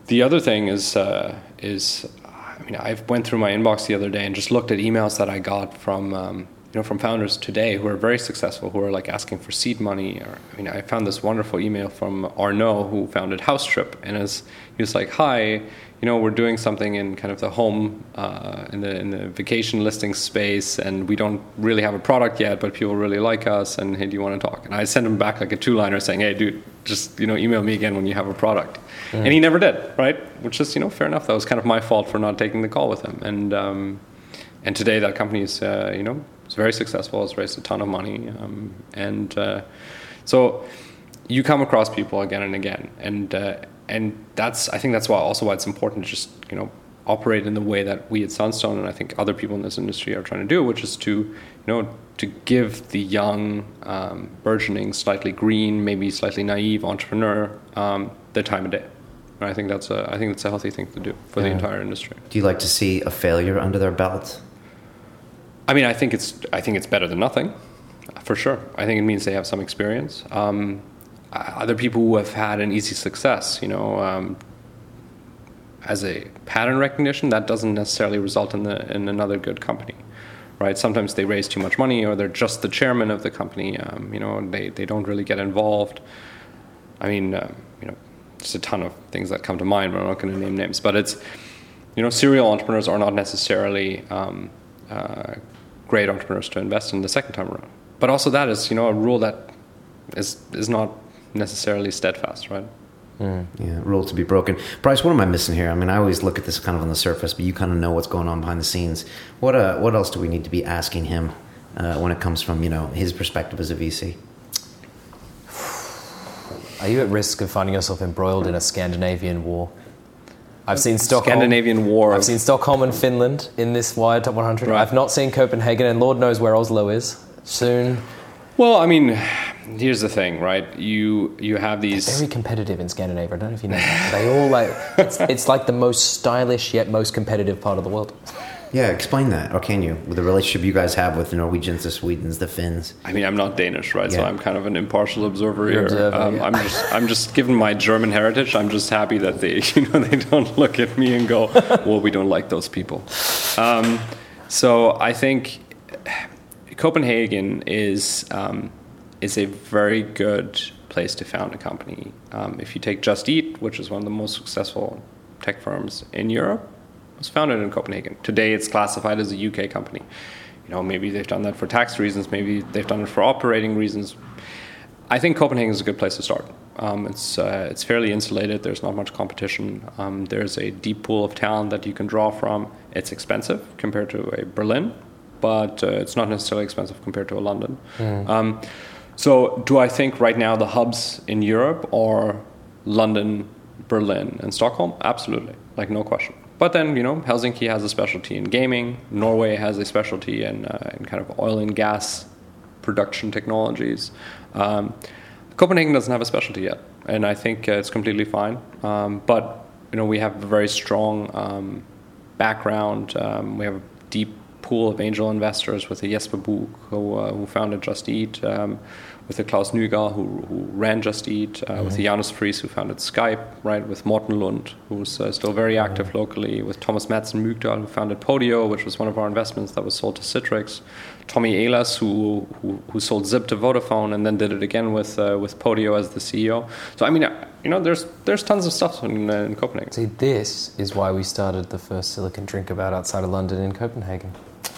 the other thing is uh, is I mean, I went through my inbox the other day and just looked at emails that I got from um, know, from founders today who are very successful, who are like asking for seed money. Or I mean, I found this wonderful email from Arnaud, who founded Housetrip, and as he was like, "Hi, you know, we're doing something in kind of the home, uh, in the in the vacation listing space, and we don't really have a product yet, but people really like us, and hey, do you want to talk?" And I sent him back like a two-liner saying, "Hey, dude, just you know, email me again when you have a product." Mm. And he never did, right? Which is you know fair enough. That was kind of my fault for not taking the call with him, and. Um, and today that company is, uh, you know, very successful. It's raised a ton of money, um, and uh, so you come across people again and again, and uh, and that's I think that's why also why it's important to just you know operate in the way that we at Sunstone and I think other people in this industry are trying to do, which is to you know to give the young, um, burgeoning, slightly green, maybe slightly naive entrepreneur um, the time of day. And I think that's a I think that's a healthy thing to do for yeah. the entire industry. Do you like to see a failure under their belt? I mean, I think it's I think it's better than nothing, for sure. I think it means they have some experience. Um, other people who have had an easy success, you know, um, as a pattern recognition, that doesn't necessarily result in the in another good company, right? Sometimes they raise too much money, or they're just the chairman of the company. Um, you know, they they don't really get involved. I mean, uh, you know, just a ton of things that come to mind, but I'm not going to name names. But it's, you know, serial entrepreneurs are not necessarily um, uh, great entrepreneurs to invest in the second time around. But also that is, you know, a rule that is is not necessarily steadfast, right? Mm. Yeah, rule to be broken. Bryce, what am I missing here? I mean, I always look at this kind of on the surface, but you kind of know what's going on behind the scenes. What uh, what else do we need to be asking him uh, when it comes from you know his perspective as a VC? Are you at risk of finding yourself embroiled in a Scandinavian war? I've seen Stockholm. Scandinavian War. I've seen Stockholm and Finland in this Wired Top 100. Right. I've not seen Copenhagen, and Lord knows where Oslo is. Soon. Well, I mean, here's the thing, right? You you have these They're very competitive in Scandinavia. I don't know if you know. That. They all like it's, it's like the most stylish yet most competitive part of the world. Yeah, explain that, or can you, with the relationship you guys have with the Norwegians, the Swedes, the Finns? I mean, I'm not Danish, right? Yeah. So I'm kind of an impartial observer here. Observer, um, yeah. I'm just, I'm just given my German heritage. I'm just happy that they, you know, they don't look at me and go, "Well, we don't like those people." Um, so I think Copenhagen is um, is a very good place to found a company. Um, if you take Just Eat, which is one of the most successful tech firms in Europe, was founded in Copenhagen. Today, it's classified as a UK company. You know, maybe they've done that for tax reasons. Maybe they've done it for operating reasons. I think Copenhagen is a good place to start. Um, it's uh, it's fairly insulated. There's not much competition. Um, there's a deep pool of talent that you can draw from. It's expensive compared to a Berlin, but uh, it's not necessarily expensive compared to a London. Mm. Um, so, do I think right now the hubs in Europe are London, Berlin, and Stockholm? Absolutely, like no question. But then, you know, Helsinki has a specialty in gaming. Norway has a specialty in, uh, in kind of oil and gas production technologies. Um, Copenhagen doesn't have a specialty yet, and I think uh, it's completely fine. Um, but you know, we have a very strong um, background. Um, we have a deep pool of angel investors with a Jesper Buch, who, uh, who founded Just Eat, um, with a Klaus Nygaard, who, who ran Just Eat, uh, mm-hmm. with Janus Friis, who founded Skype, right, with Morten Lund, who's uh, still very active mm-hmm. locally, with Thomas Madsen Mygdal, who founded Podio, which was one of our investments that was sold to Citrix, Tommy Ahlers, who, who, who sold ZYB to Vodafone and then did it again with uh, with Podio as the CEO. So I mean, uh, you know, there's there's tons of stuff in, uh, in Copenhagen. See, this is why we started the first Silicon Drinkabout outside of London in Copenhagen.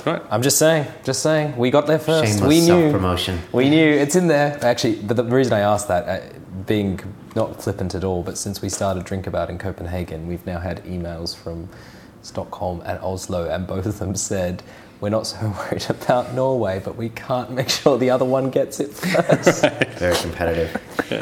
Right. I'm just saying, just saying. We got there first. Shameless we knew. promotion. We knew it's in there. Actually, but the reason I asked that, uh, being not flippant at all, but since we started Drinkabout in Copenhagen, we've now had emails from Stockholm and Oslo, and both of them said we're not so worried about Norway, but we can't make sure the other one gets it first. Very competitive.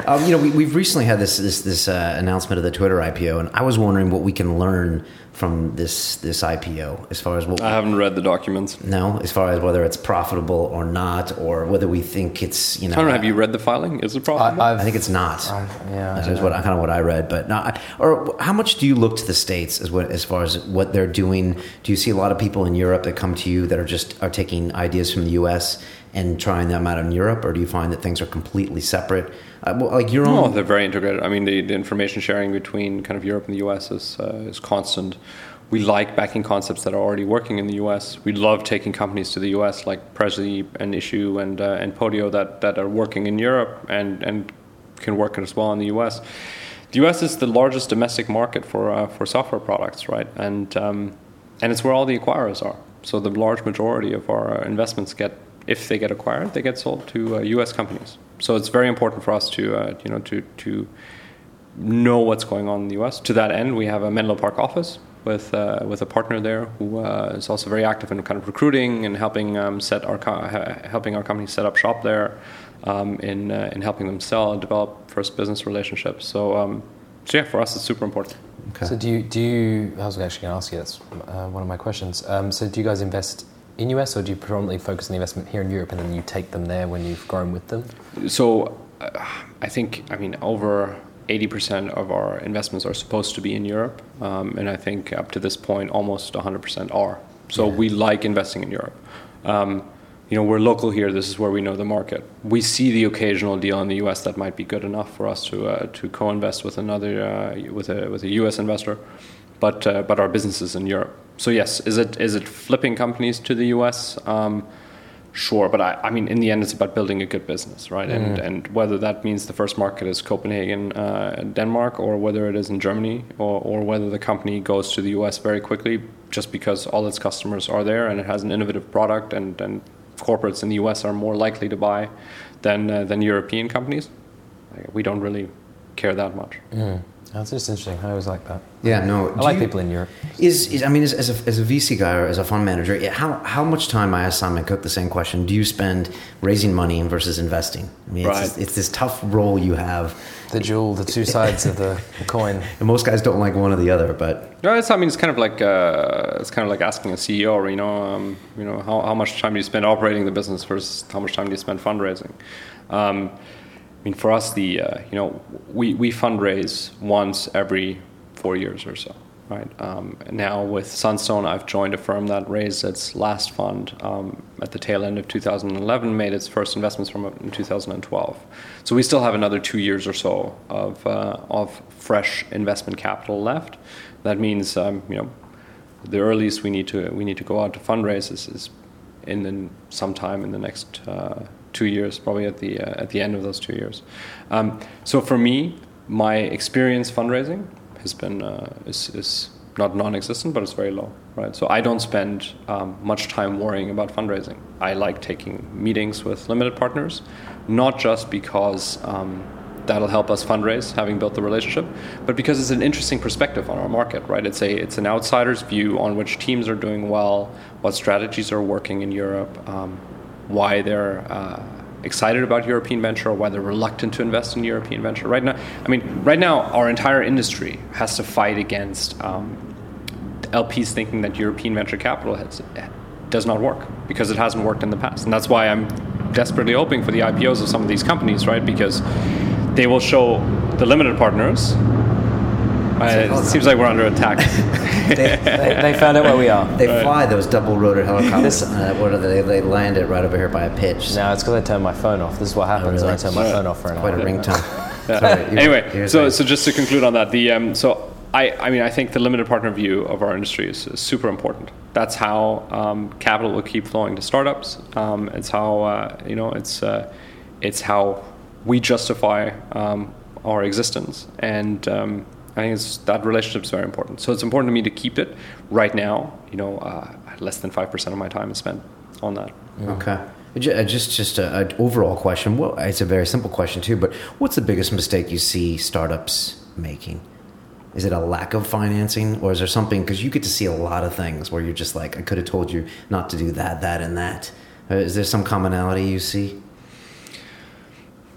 Um, you know, we, have recently had this this, this uh, announcement of the Twitter IPO, and I was wondering what we can learn from this this IPO as far as what I haven't read the documents. No, as far as whether it's profitable or not, or whether we think it's you know. Know, have you read the filing? Is it profitable? I, I think it's not. I've, yeah, that is what kind of what I read, but not. Or how much do you look to the states as what as far as what they're doing? Do you see a lot of people in Europe that come to you that are just are taking ideas from the U.S. and trying them out in Europe, or do you find that things are completely separate? Uh, well, like your own. No, they're very integrated. I mean, the, the information sharing between kind of Europe and the US is uh, is constant. We like backing concepts that are already working in the US. We love taking companies to the US like Prezi and Issuu and uh, and Podio that that are working in Europe and and can work as well in the US. The US is the largest domestic market for uh, for software products, right? And um, and it's where all the acquirers are. So the large majority of our investments get if they get acquired, they get sold to uh, U.S. companies. So it's very important for us to uh, you know to to know what's going on in the U.S. To that end, we have a Menlo Park office with uh, with a partner there who uh, is also very active in kind of recruiting and helping um, set our co- helping our company set up shop there, um, in uh, in helping them sell and develop first business relationships. So. Um, so yeah, for us, it's super important. Okay. So do you do you? I was actually going to ask you. That's uh, one of my questions. Um, so do you guys invest in US, or do you predominantly focus on the investment here in Europe, and then you take them there when you've grown with them? So, uh, I think I mean over 80% of our investments are supposed to be in Europe, um, and I think up to this point, almost 100% are. So yeah. we like investing in Europe. Um, you know, we're local here. This is where we know the market. We see the occasional deal in the U.S. that might be good enough for us to uh, to co-invest with another uh, with a with a U.S. investor, but uh, but our business is in Europe so yes, is it is it flipping companies to the US? Um, sure, but I, I, mean, in the end, it's about building a good business, right? Mm. And and whether that means the first market is Copenhagen, uh, Denmark, or whether it is in Germany, or or whether the company goes to the US very quickly just because all its customers are there and it has an innovative product, and and corporates in the US are more likely to buy than uh, than European companies. We don't really care that much. Mm. That's just interesting. I always like that. Yeah, no. I like you, people in Europe. Is, is I mean, as, as, a, as a VC guy or as a fund manager, how how much time I asked Simon Cook the same question? Do you spend raising money versus investing? I mean, right. it's, it's this tough role you have. The jewel, the two sides of the coin. And most guys don't like one or the other, but no, it's I mean, it's kind of like uh, it's kind of like asking a CEO, you know, um, you know, how, how much time do you spend operating the business versus how much time do you spend fundraising? Um, mean, for us, the uh, you know we, we fundraise once every four years or so, right? Um, now with Sunstone, I've joined a firm that raised its last fund um, at the tail end of 2011, made its first investments from in 2012. So we still have another two years or so of uh, of fresh investment capital left. That means um, you know the earliest we need to we need to go out to fundraise is, in the, sometime in the next. Uh, two years, probably at the uh, at the end of those two years. Um, so for me, my experience fundraising has been uh, is, is not non-existent, but it's very low, right? So I don't spend um, much time worrying about fundraising. I like taking meetings with limited partners, not just because um, that'll help us fundraise, having built the relationship, but because it's an interesting perspective on our market, right? It's a it's an outsider's view on which teams are doing well, what strategies are working in Europe, um, why they're uh, excited about European venture or why they're reluctant to invest in European venture. Right now, I mean, right now, our entire industry has to fight against um, LPs thinking that European venture capital has, does not work because it hasn't worked in the past, and that's why I'm desperately hoping for the IPOs of some of these companies, right? Because they will show the limited partners Uh, it seems like we're under attack. they, they, they found out where we are. They fly those double rotor helicopters. uh, what are they? They land it right over here by a pitch. No, it's because I turned my phone off. This is what happens really? when I turn my Yeah. phone off for an Quite a hour. ringtone. Yeah. Sorry, you- anyway, you're so saying- so just to conclude on that, the um, so I I mean I think the limited partner view of our industry is, is super important. That's how um, capital will keep flowing to startups. Um, it's how uh, you know it's uh, it's how we justify um, our existence, and um, I think it's, that relationship is very important. So it's important to me to keep it. Right now, you know, uh, less than five percent of my time is spent on that. Okay. Uh, Just just a- an overall question. Well, it's a very simple question too. But what's the biggest mistake you see startups making? Is it a lack of financing, or is there something? Because you get to see a lot of things where you're just like, I could have told you not to do that, that, and that. Uh, there some commonality you see?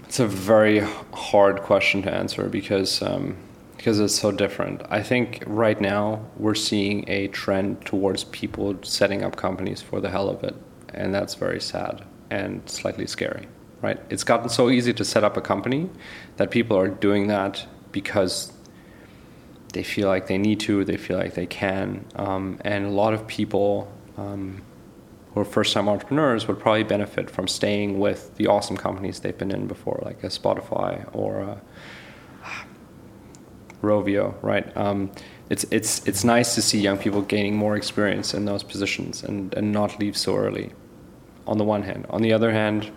It's a very hard question to answer because um, because it's so different. I think right now we're seeing a trend towards people setting up companies for the hell of it, and that's very sad and slightly scary. Right? It's gotten so easy to set up a company that people are doing that because they feel like they need to, they feel like they can, um, and a lot of people. Um, who are first time entrepreneurs would probably benefit from staying with the awesome companies they've been in before, like a Spotify or a Rovio, right? Um, it's, it's, it's nice to see young people gaining more experience in those positions and, and not leave so early, on the one hand. On the other hand,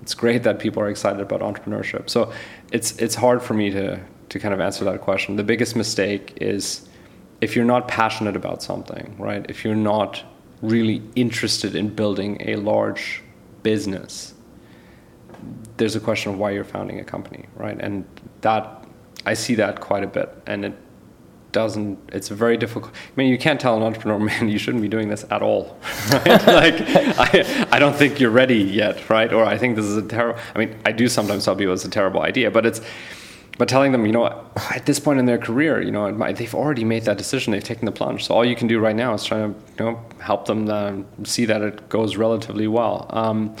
it's great that people are excited about entrepreneurship. So it's, it's hard for me to, to kind of answer that question. The biggest mistake is if you're not passionate about something, right? If you're not really interested in building a large business, there's a question of why you're founding a company, right? And that I see that quite a bit, and it doesn't. It's very difficult. I mean, you can't tell an entrepreneur, man, you shouldn't be doing this at all, right? like, I, I don't think you're ready yet, right? Or I think this is a terrible. I mean, I do sometimes tell people it's a terrible idea, but it's. But telling them, you know, at this point in their career, you know, they've already made that decision. They've taken the plunge. So all you can do right now is try to, you know, help them uh, see that it goes relatively well. Um,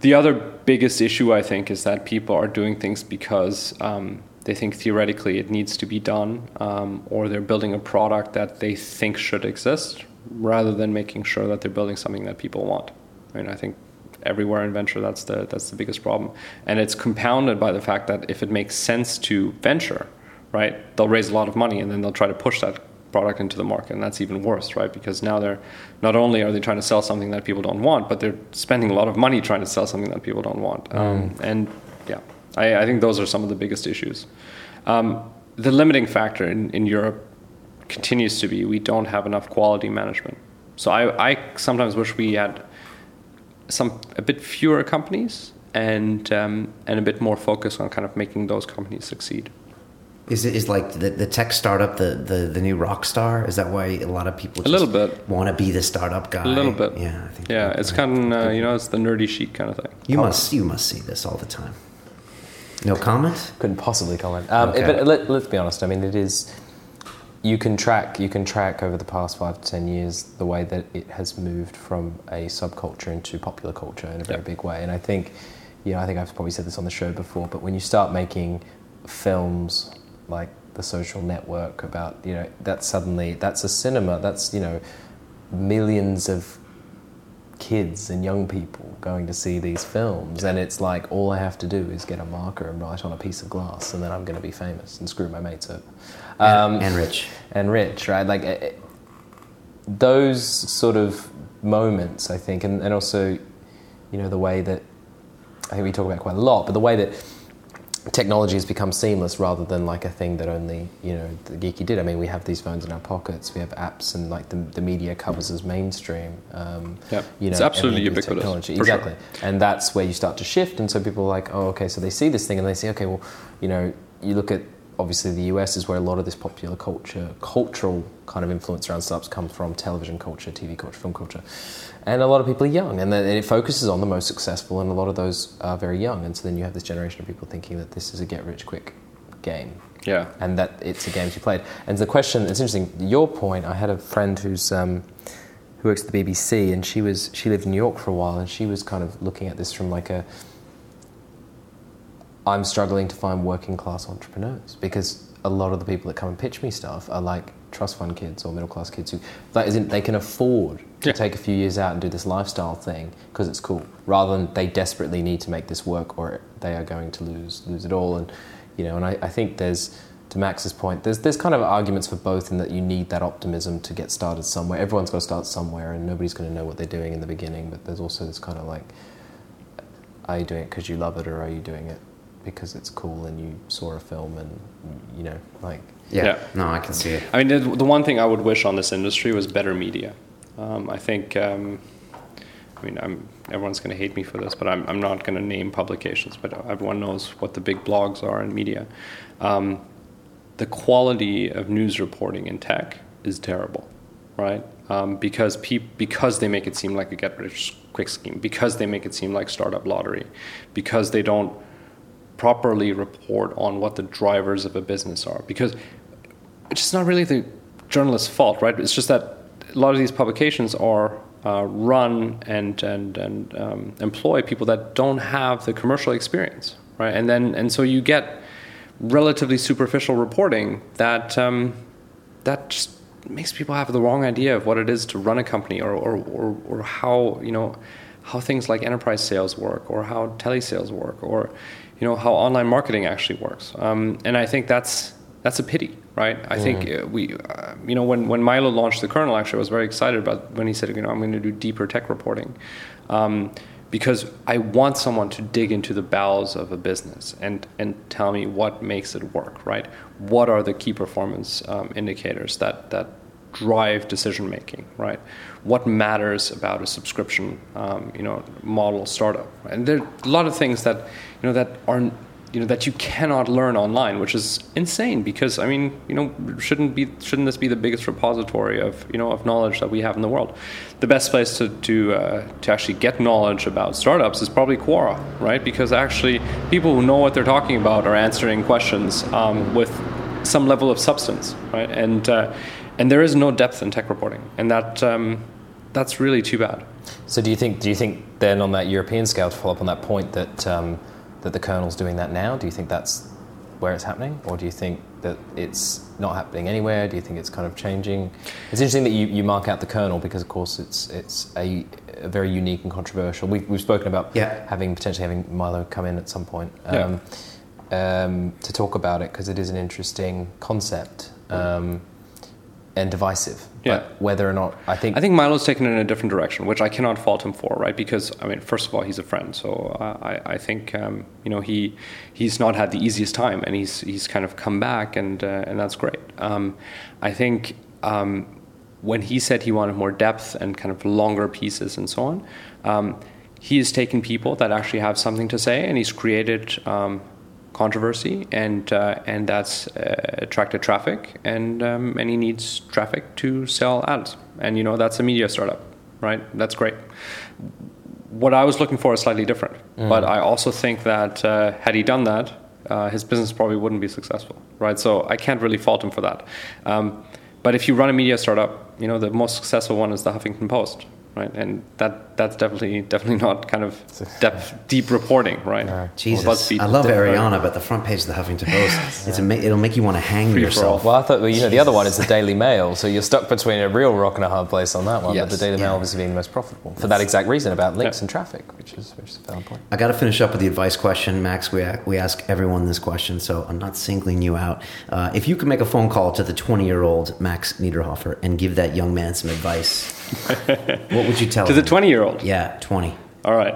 the other biggest issue, I think, is that people are doing things because um, they think theoretically it needs to be done, um, or they're building a product that they think should exist, rather than making sure that they're building something that people want. I mean, I think everywhere in venture that's the that's the biggest problem, and it's compounded by the fact that if it makes sense to venture, right, they'll raise a lot of money and then they'll try to push that product into the market, and that's even worse, right? Because now they're not only are they trying to sell something that people don't want, but they're spending a lot of money trying to sell something that people don't want. Um, and yeah, I, I think those are some of the biggest issues. Um, the limiting factor in, in Europe continues to be we don't have enough quality management. So I, I sometimes wish we had some a bit fewer companies and um, and a bit more focus on kind of making those companies succeed. Is it is like the, the tech startup the, the, the new rock star? Is that why a lot of people A little bit. want to be the startup guy? A little bit. Yeah, I think. Yeah, it's kind of uh, you know it's the nerdy chic kind of thing. You must you must see this all the time. No comment. Couldn't possibly comment. Um, Okay. But let, let's be honest. I mean, it is. You can track. You can track over the past five to ten years the way that it has moved from a subculture into popular culture in a very Yep. big way. And I think, you know, I think I've probably said this on the show before. But when you start making films like The Social Network about, you know, that suddenly that's a cinema. That's you know, millions of kids and young people going to see these films and it's like all I have to do is get a marker and write on a piece of glass and then I'm going to be famous and screw my mates over um, and rich. and rich right like eh, those sort of moments I think and, and also you know the way that I think we talk about quite a lot but the way that technology has become seamless rather than like a thing that only you know the geeky did. I mean, we have these phones in our pockets, we have apps, and like the, the media covers as mainstream. Um, Yeah. you know, It's absolutely ubiquitous, Technology. for sure. exactly, and that's where you start to shift. And so people are like, oh, okay, so they see this thing and they say, okay, well, you know, you look at obviously the US is where a lot of this popular culture, cultural kind of influence around startups comes from television culture, TV culture, film culture. And a lot of people are young, and then it focuses on the most successful, and a lot of those are very young. And so then you have this generation of people thinking that this is a get rich quick game, Yeah. and that it's a game to be played. And the question, it's interesting. Your point, I had a friend who's um, who works at the BBC, and she was she lived in New York for a while, and she was kind of looking at this from like a I'm struggling to find working class entrepreneurs because a lot of the people that come and pitch me stuff are like trust fund kids or middle class kids who that isn't they can afford to Yeah. take a few years out and do this lifestyle thing because it's cool rather than they desperately need to make this work or they are going to lose lose it all and you know and I, I think there's to Max's point there's there's kind of arguments for both in that you need that optimism to get started somewhere everyone's got to start somewhere and nobody's going to know what they're doing in the beginning but there's also this kind of like are you doing it because you love it or are you doing it because it's cool and you saw a film and you know like Yeah. Yeah. No, I can see it. I mean, the, the one thing I would wish on this industry was better media. Um, I think, um, I mean, I'm, everyone's going to hate me for this, but I'm, I'm not going to name publications, but everyone knows what the big blogs are in media. Um, the quality of news reporting in tech is terrible, right? Um, because peop- because they make it seem like a get rich quick scheme, because they make it seem like startup lottery, because they don't properly report on what the drivers of a business are, because it's just not really the journalist's fault, right? It's just that a lot of these publications are uh, run and and and um, employ people that don't have the commercial experience, right? And then and so you get relatively superficial reporting that um, that just makes people have the wrong idea of what it is to run a company or or, or, or how you know how things like enterprise sales work or how telesales work or you know how online marketing actually works. Um, and I think that's that's a pity, right? I think uh, we, uh, you know, when, when Milo launched the kernel, actually, I was very excited about when he said, you know, I'm going to do deeper tech reporting, um, because I want someone to dig into the bowels of a business and and tell me what makes it work, right? What are the key performance um, indicators that that drive decision making, right? What matters about a subscription, um, you know, model startup? And there are a lot of things that you know that aren't you know that you cannot learn online, which is insane. Because I mean, you know, shouldn't be shouldn't this be the biggest repository of you know of knowledge that we have in the world? The best place to to uh, to actually get knowledge about startups is probably Quora, right? Because actually, people who know what they're talking about are answering questions um, with some level of substance, right? And uh, and there is no depth in tech reporting, and that um, that's really too bad. So do you think do you think then on that European scale to follow up on that point that um, that the kernel's doing that now? Do you think that's where it's happening, or do you think that it's not happening anywhere? Do you think it's kind of changing? It's interesting that you, you mark out the kernel because of course it's it's a, a very unique and controversial. We've, we've spoken about Yeah. having potentially having Milo come in at some point Yeah. um, um, to talk about it because it is an interesting concept um, and divisive. Yeah. But whether or not I think I think Milo's taken it in a different direction, which I cannot fault him for, right? Because I mean, first of all, he's a friend, so uh, I, I think um, you know he he's not had the easiest time, and he's he's kind of come back, and uh, and that's great. Um, I think um, when he said he wanted more depth and kind of longer pieces and so on, um, he has taken people that actually have something to say, and he's created. Controversy and uh, and that's uh, attracted traffic and um, and he needs traffic to sell ads. And you know that's a media startup right? That's great. What I was looking for is slightly different but I also think that uh, had he done that uh, his business probably wouldn't be successful right? So I can't really fault him for that. Um, but if you run a media startup you know the most successful one is the Huffington Post right and that that's definitely definitely not kind of depth, deep reporting right Or Jesus, I love Arianna, but the front page of the Huffington Post, it's ama- it'll make you want to hang Free yourself. Well, I thought, well, you know, the other one is the Daily Mail, so you're stuck between a real rock and a hard place on that one. But the Daily Yeah. Mail obviously being the most profitable for that exact reason about links Yeah. and traffic, which is which is a valid point. I got to finish up with the advice question, Max. We, we ask everyone this question, so I'm not singling you out. Uh, if you could make a phone call to the 20 year old Max Niederhofer and give that young man some advice, what would you tell to him? the 20 year old Yeah, 20. All right.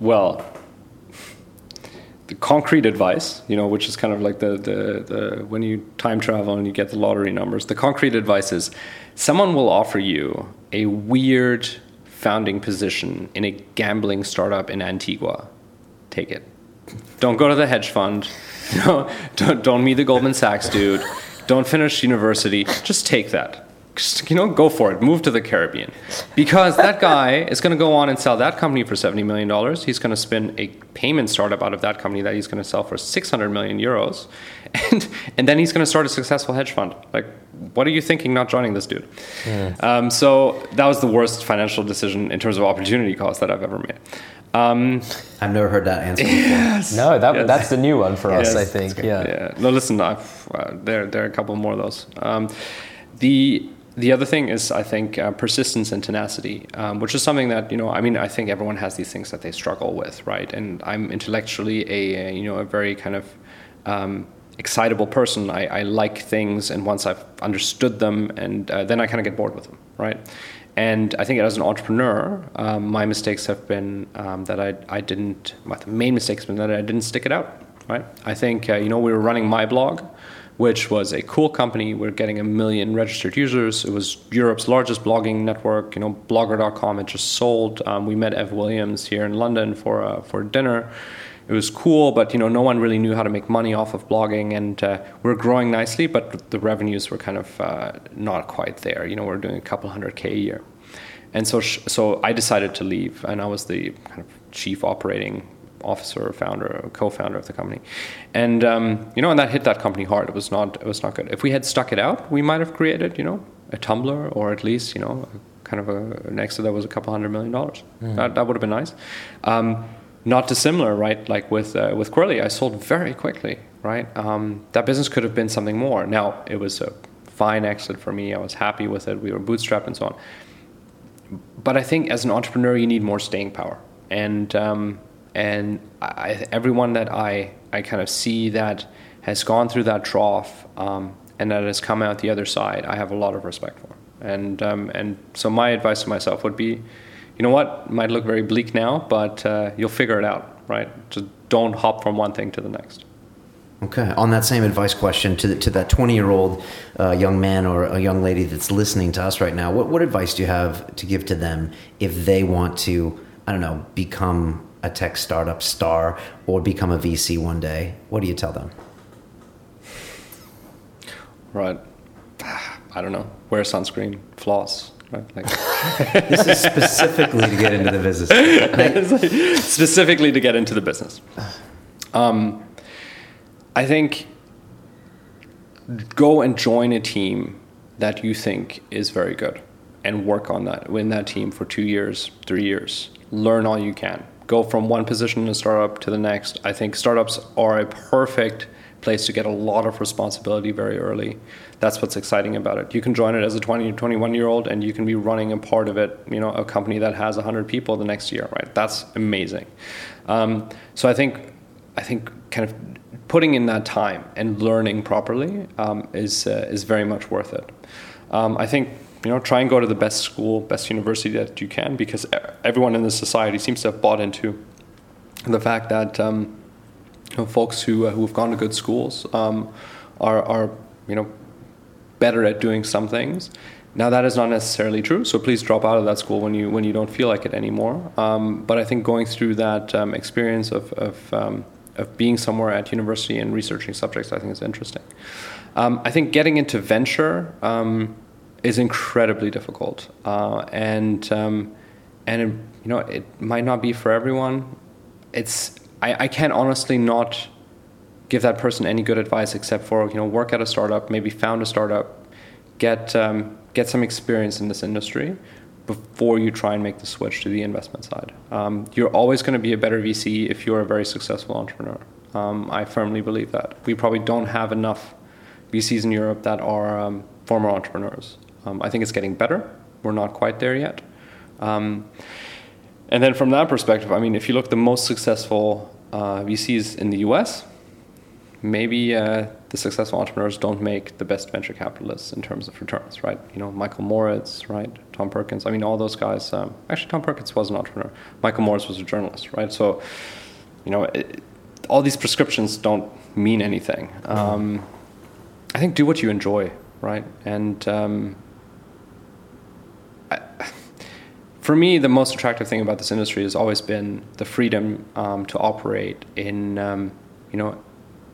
Well, the concrete advice, you know, which is kind of like the, the, the when you time travel and you get the lottery numbers, the concrete advice is someone will offer you a weird founding position in a gambling startup in Antigua. Take it. Don't go to the hedge fund. No, don't, don't meet the Goldman Sachs dude. Don't finish university. Just take that. You know, go for it. Move to the Caribbean. Because that guy is going to go on and sell that company for $70 million. He's going to spin a payment startup out of that company that he's going to sell for 600 million euros. And, and then he's going to start a successful hedge fund. Like, what are you thinking not joining this dude? Um, so that was the worst financial decision in terms of opportunity cost that I've ever made. Um, I've never heard that answer. Before. yes. No, that, Yes. that's the new one for us, Yes. I think. Yeah. Yeah. No, listen, I've, uh, there there are a couple more of those. Um, the the other thing is, I think, uh, persistence and tenacity, um, which is something that you know. I mean, I think everyone has these things that they struggle with, right? And I'm intellectually a, a you know a very kind of um, excitable person. I, I like things, and once I've understood them, and uh, then I kind of get bored with them, right? And I think as an entrepreneur, um, my mistakes have been um, that I, I didn't, My main mistakes have been that I didn't stick it out, right? I think, uh, you know, we were running my blog, which was a cool company. We are getting a million registered users. It was Europe's largest blogging network. You know, Blogger.com had just sold. Um, we met Ev Williams here in London for uh, for dinner. It was cool, but you know, no one really knew how to make money off of blogging, and uh, we are growing nicely, but the revenues were kind of uh, not quite there. You know, we are doing a couple hundred k a year, and so sh- so I decided to leave, and I was the kind of chief operating officer, or founder, or co-founder of the company, and um, you know, and that hit that company hard. It was not it was not good. If we had stuck it out, we might have created you know a Tumblr or at least you know kind of a, an exit that was a couple hundred million dollars. That that would have been nice. Um, not dissimilar, right? Like with uh, with Qwerly, I sold very quickly, right? Um, that business could have been something more. Now it was a fine exit for me. I was happy with it. We were bootstrapped and so on. But I think as an entrepreneur, you need more staying power, and um, and I, everyone that I I kind of see that has gone through that trough um, and that has come out the other side, I have a lot of respect for. And um, and so my advice to myself would be, you know what, might look very bleak now, but uh, you'll figure it out, right? Just don't hop from one thing to the next. Okay. On that same advice question to the, to that twenty year old uh, young man or a young lady that's listening to us right now, what what advice do you have to give to them if they want to, I don't know, become a tech startup star or become a VC one day? What do you tell them? Right. I don't know. Wear sunscreen, floss. Right? Like This is specifically to get into the business. specifically to get into the business. Um, I think go and join a team that you think is very good and work on that, win that team for two years, three years. Learn all you can. Go from one position in a startup to the next. I think startups are a perfect place to get a lot of responsibility very early. That's what's exciting about it. You can join it as a 20, 21 year old and you can be running a part of it, you know, a company that has 100 people the next year, right? That's amazing. Um, so I think, I think kind of putting in that time and learning properly um, is, uh, is very much worth it. Um, I think you know try and go to the best school best university that you can because everyone in this society seems to have bought into the fact that um, you know, folks who uh, who have gone to good schools um, are are you know better at doing some things. Now that is not necessarily true, so please drop out of that school when you when you don't feel like it anymore. Um, but I think going through that um, experience of of, um, of being somewhere at university and researching subjects, I think is interesting. Um, I think getting into venture is incredibly difficult, uh, and um, and it, you know it might not be for everyone. It's I, I can't honestly not give that person any good advice except for you know work at a startup, maybe found a startup, get um, get some experience in this industry before you try and make the switch to the investment side. Um, you're always going to be a better VC if you're a very successful entrepreneur. Um, I firmly believe that. We probably don't have enough VCs in Europe that are um, former entrepreneurs. Um, I think it's getting better. We're not quite there yet. Um, and then from that perspective, I mean, if you look the most successful uh, VCs in the US, maybe uh, the successful entrepreneurs don't make the best venture capitalists in terms of returns, right? You know, Michael Moritz, right? Tom Perkins. I mean, all those guys. Um, actually, Tom Perkins was an entrepreneur. Michael Moritz was a journalist, right? So, you know, it, all these prescriptions don't mean anything. Um, I think do what you enjoy, right? And um, I, for me, the most attractive thing about this industry has always been the freedom um, to operate in, um, you know,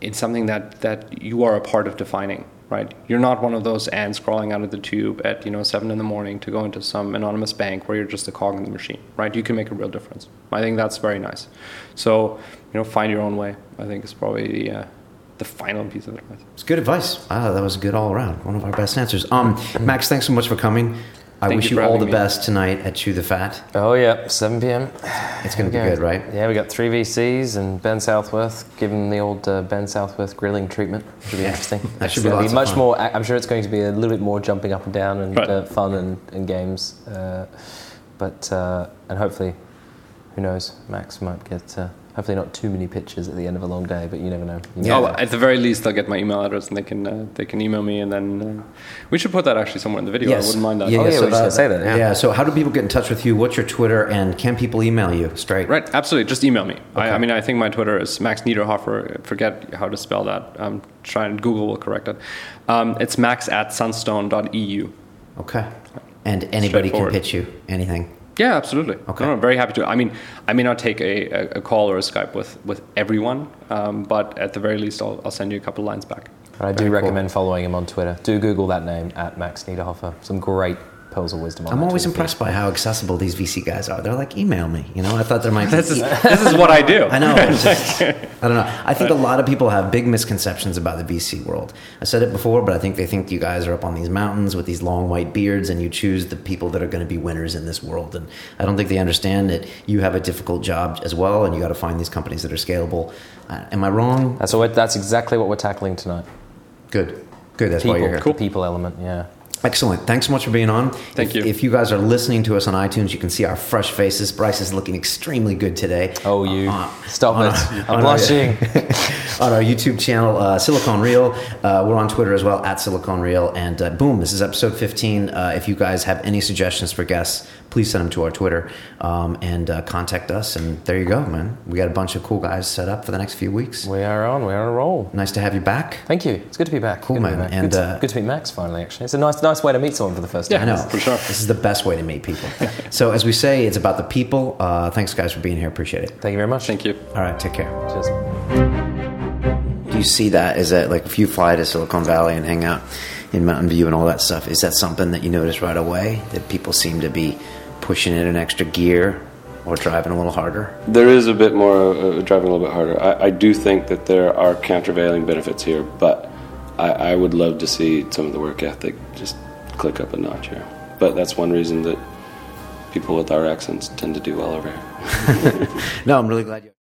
in something that, that you are a part of defining, right? You're not one of those ants crawling out of the tube at you know seven in the morning to go into some anonymous bank where you're just a cog in the machine, right? You can make a real difference. I think that's very nice. So you know, find your own way. I think is probably the uh, the final piece of advice. It's good advice. Ah, that was good all around. One of our best answers. Um, Max, thanks so much for coming. I Thank wish you you all the me. best tonight at Chew the Fat. Oh yeah, 7 p.m. It's going to be Okay. good, right? Yeah, we got three VCs and Ben Southworth giving the old uh, Ben Southworth grilling treatment. Should be Yeah. interesting. That should It's be gonna lots of much fun. more. I- I'm sure it's going to be a little bit more jumping up and down and Right. uh, fun and, and games. Uh, but uh, and hopefully, who knows? Max might get. Hopefully, not too many pictures at the end of a long day, but you never know. You Yeah. Oh, at the very least, they'll get my email address and they can uh, they can email me, and then uh, we should put that actually somewhere in the video. Yes. I wouldn't mind that. Oh, yeah, we should say that, yeah. So, how do people get in touch with you? What's your Twitter, and can people email you straight? Right, absolutely. Just email me. I, Okay. I mean, I think my Twitter is Max Niederhofer. Forget how to spell that. I'm trying. Google will correct it. Um, it's max at sunstone.eu. Okay. And anybody can pitch you anything. Yeah, absolutely. Okay. No, no, very happy to. I mean, I may not take a, a, a call or a Skype with, with everyone, um, but at the very least, I'll, I'll send you a couple lines back. I do cool. recommend following him on Twitter. Do Google that name at Max Niederhofer. Some great pearls of wisdom. On I'm always Twitter feed. impressed by how accessible these VC guys are. They're like, email me. You know, I thought there might be. This is, this is what I do. I know. just- I don't know. I think a lot of people have big misconceptions about the VC world. I said it before, but I think they think you guys are up on these mountains with these long white beards and you choose the people that are going to be winners in this world. And I don't think they understand that you have a difficult job as well and you got to find these companies that are scalable. Uh, am I wrong? That's what. That's exactly what we're tackling tonight. Good. Good. That's people, why you're here. the people element. Yeah. Excellent. Thanks so much for being on. Thank if, you. If you guys are listening to us on iTunes, you can see our fresh faces. Bryce is looking extremely good today. Oh, you Uh, stop it! our- I'm our- blushing. on our YouTube channel, uh, Silicon Real. Uh, we're on Twitter as well, at Silicon Real. And uh, boom, this is episode 15. Uh, if you guys have any suggestions for guests, please send them to our Twitter um, and uh, contact us. And there you go, man. We got a bunch of cool guys set up for the next few weeks. we are on. We're on a roll. Nice to have you back. Thank you. It's good to be back. Cool, good to man. back. And, good, to, uh, good to meet Max finally. Actually, it's a nice, nice way to meet someone for the first Yeah. time. I know. For sure. This is the best way to meet people. so, as we say, it's about the people. Uh, thanks, guys, for being here. Appreciate it. Thank you very much. Thank you. All right, take care. Cheers. Do you see that? Is that like if you fly to Silicon Valley and hang out in Mountain View and all that stuff? Is that something that you notice right away that people seem to be pushing in an extra gear or driving a little harder? There is a bit more uh, driving a little bit harder. I, I do think that there are countervailing benefits here, but I, I would love to see some of the work ethic just click up a notch here. But that's one reason that people with our accents tend to do well over here. No, I'm really glad you.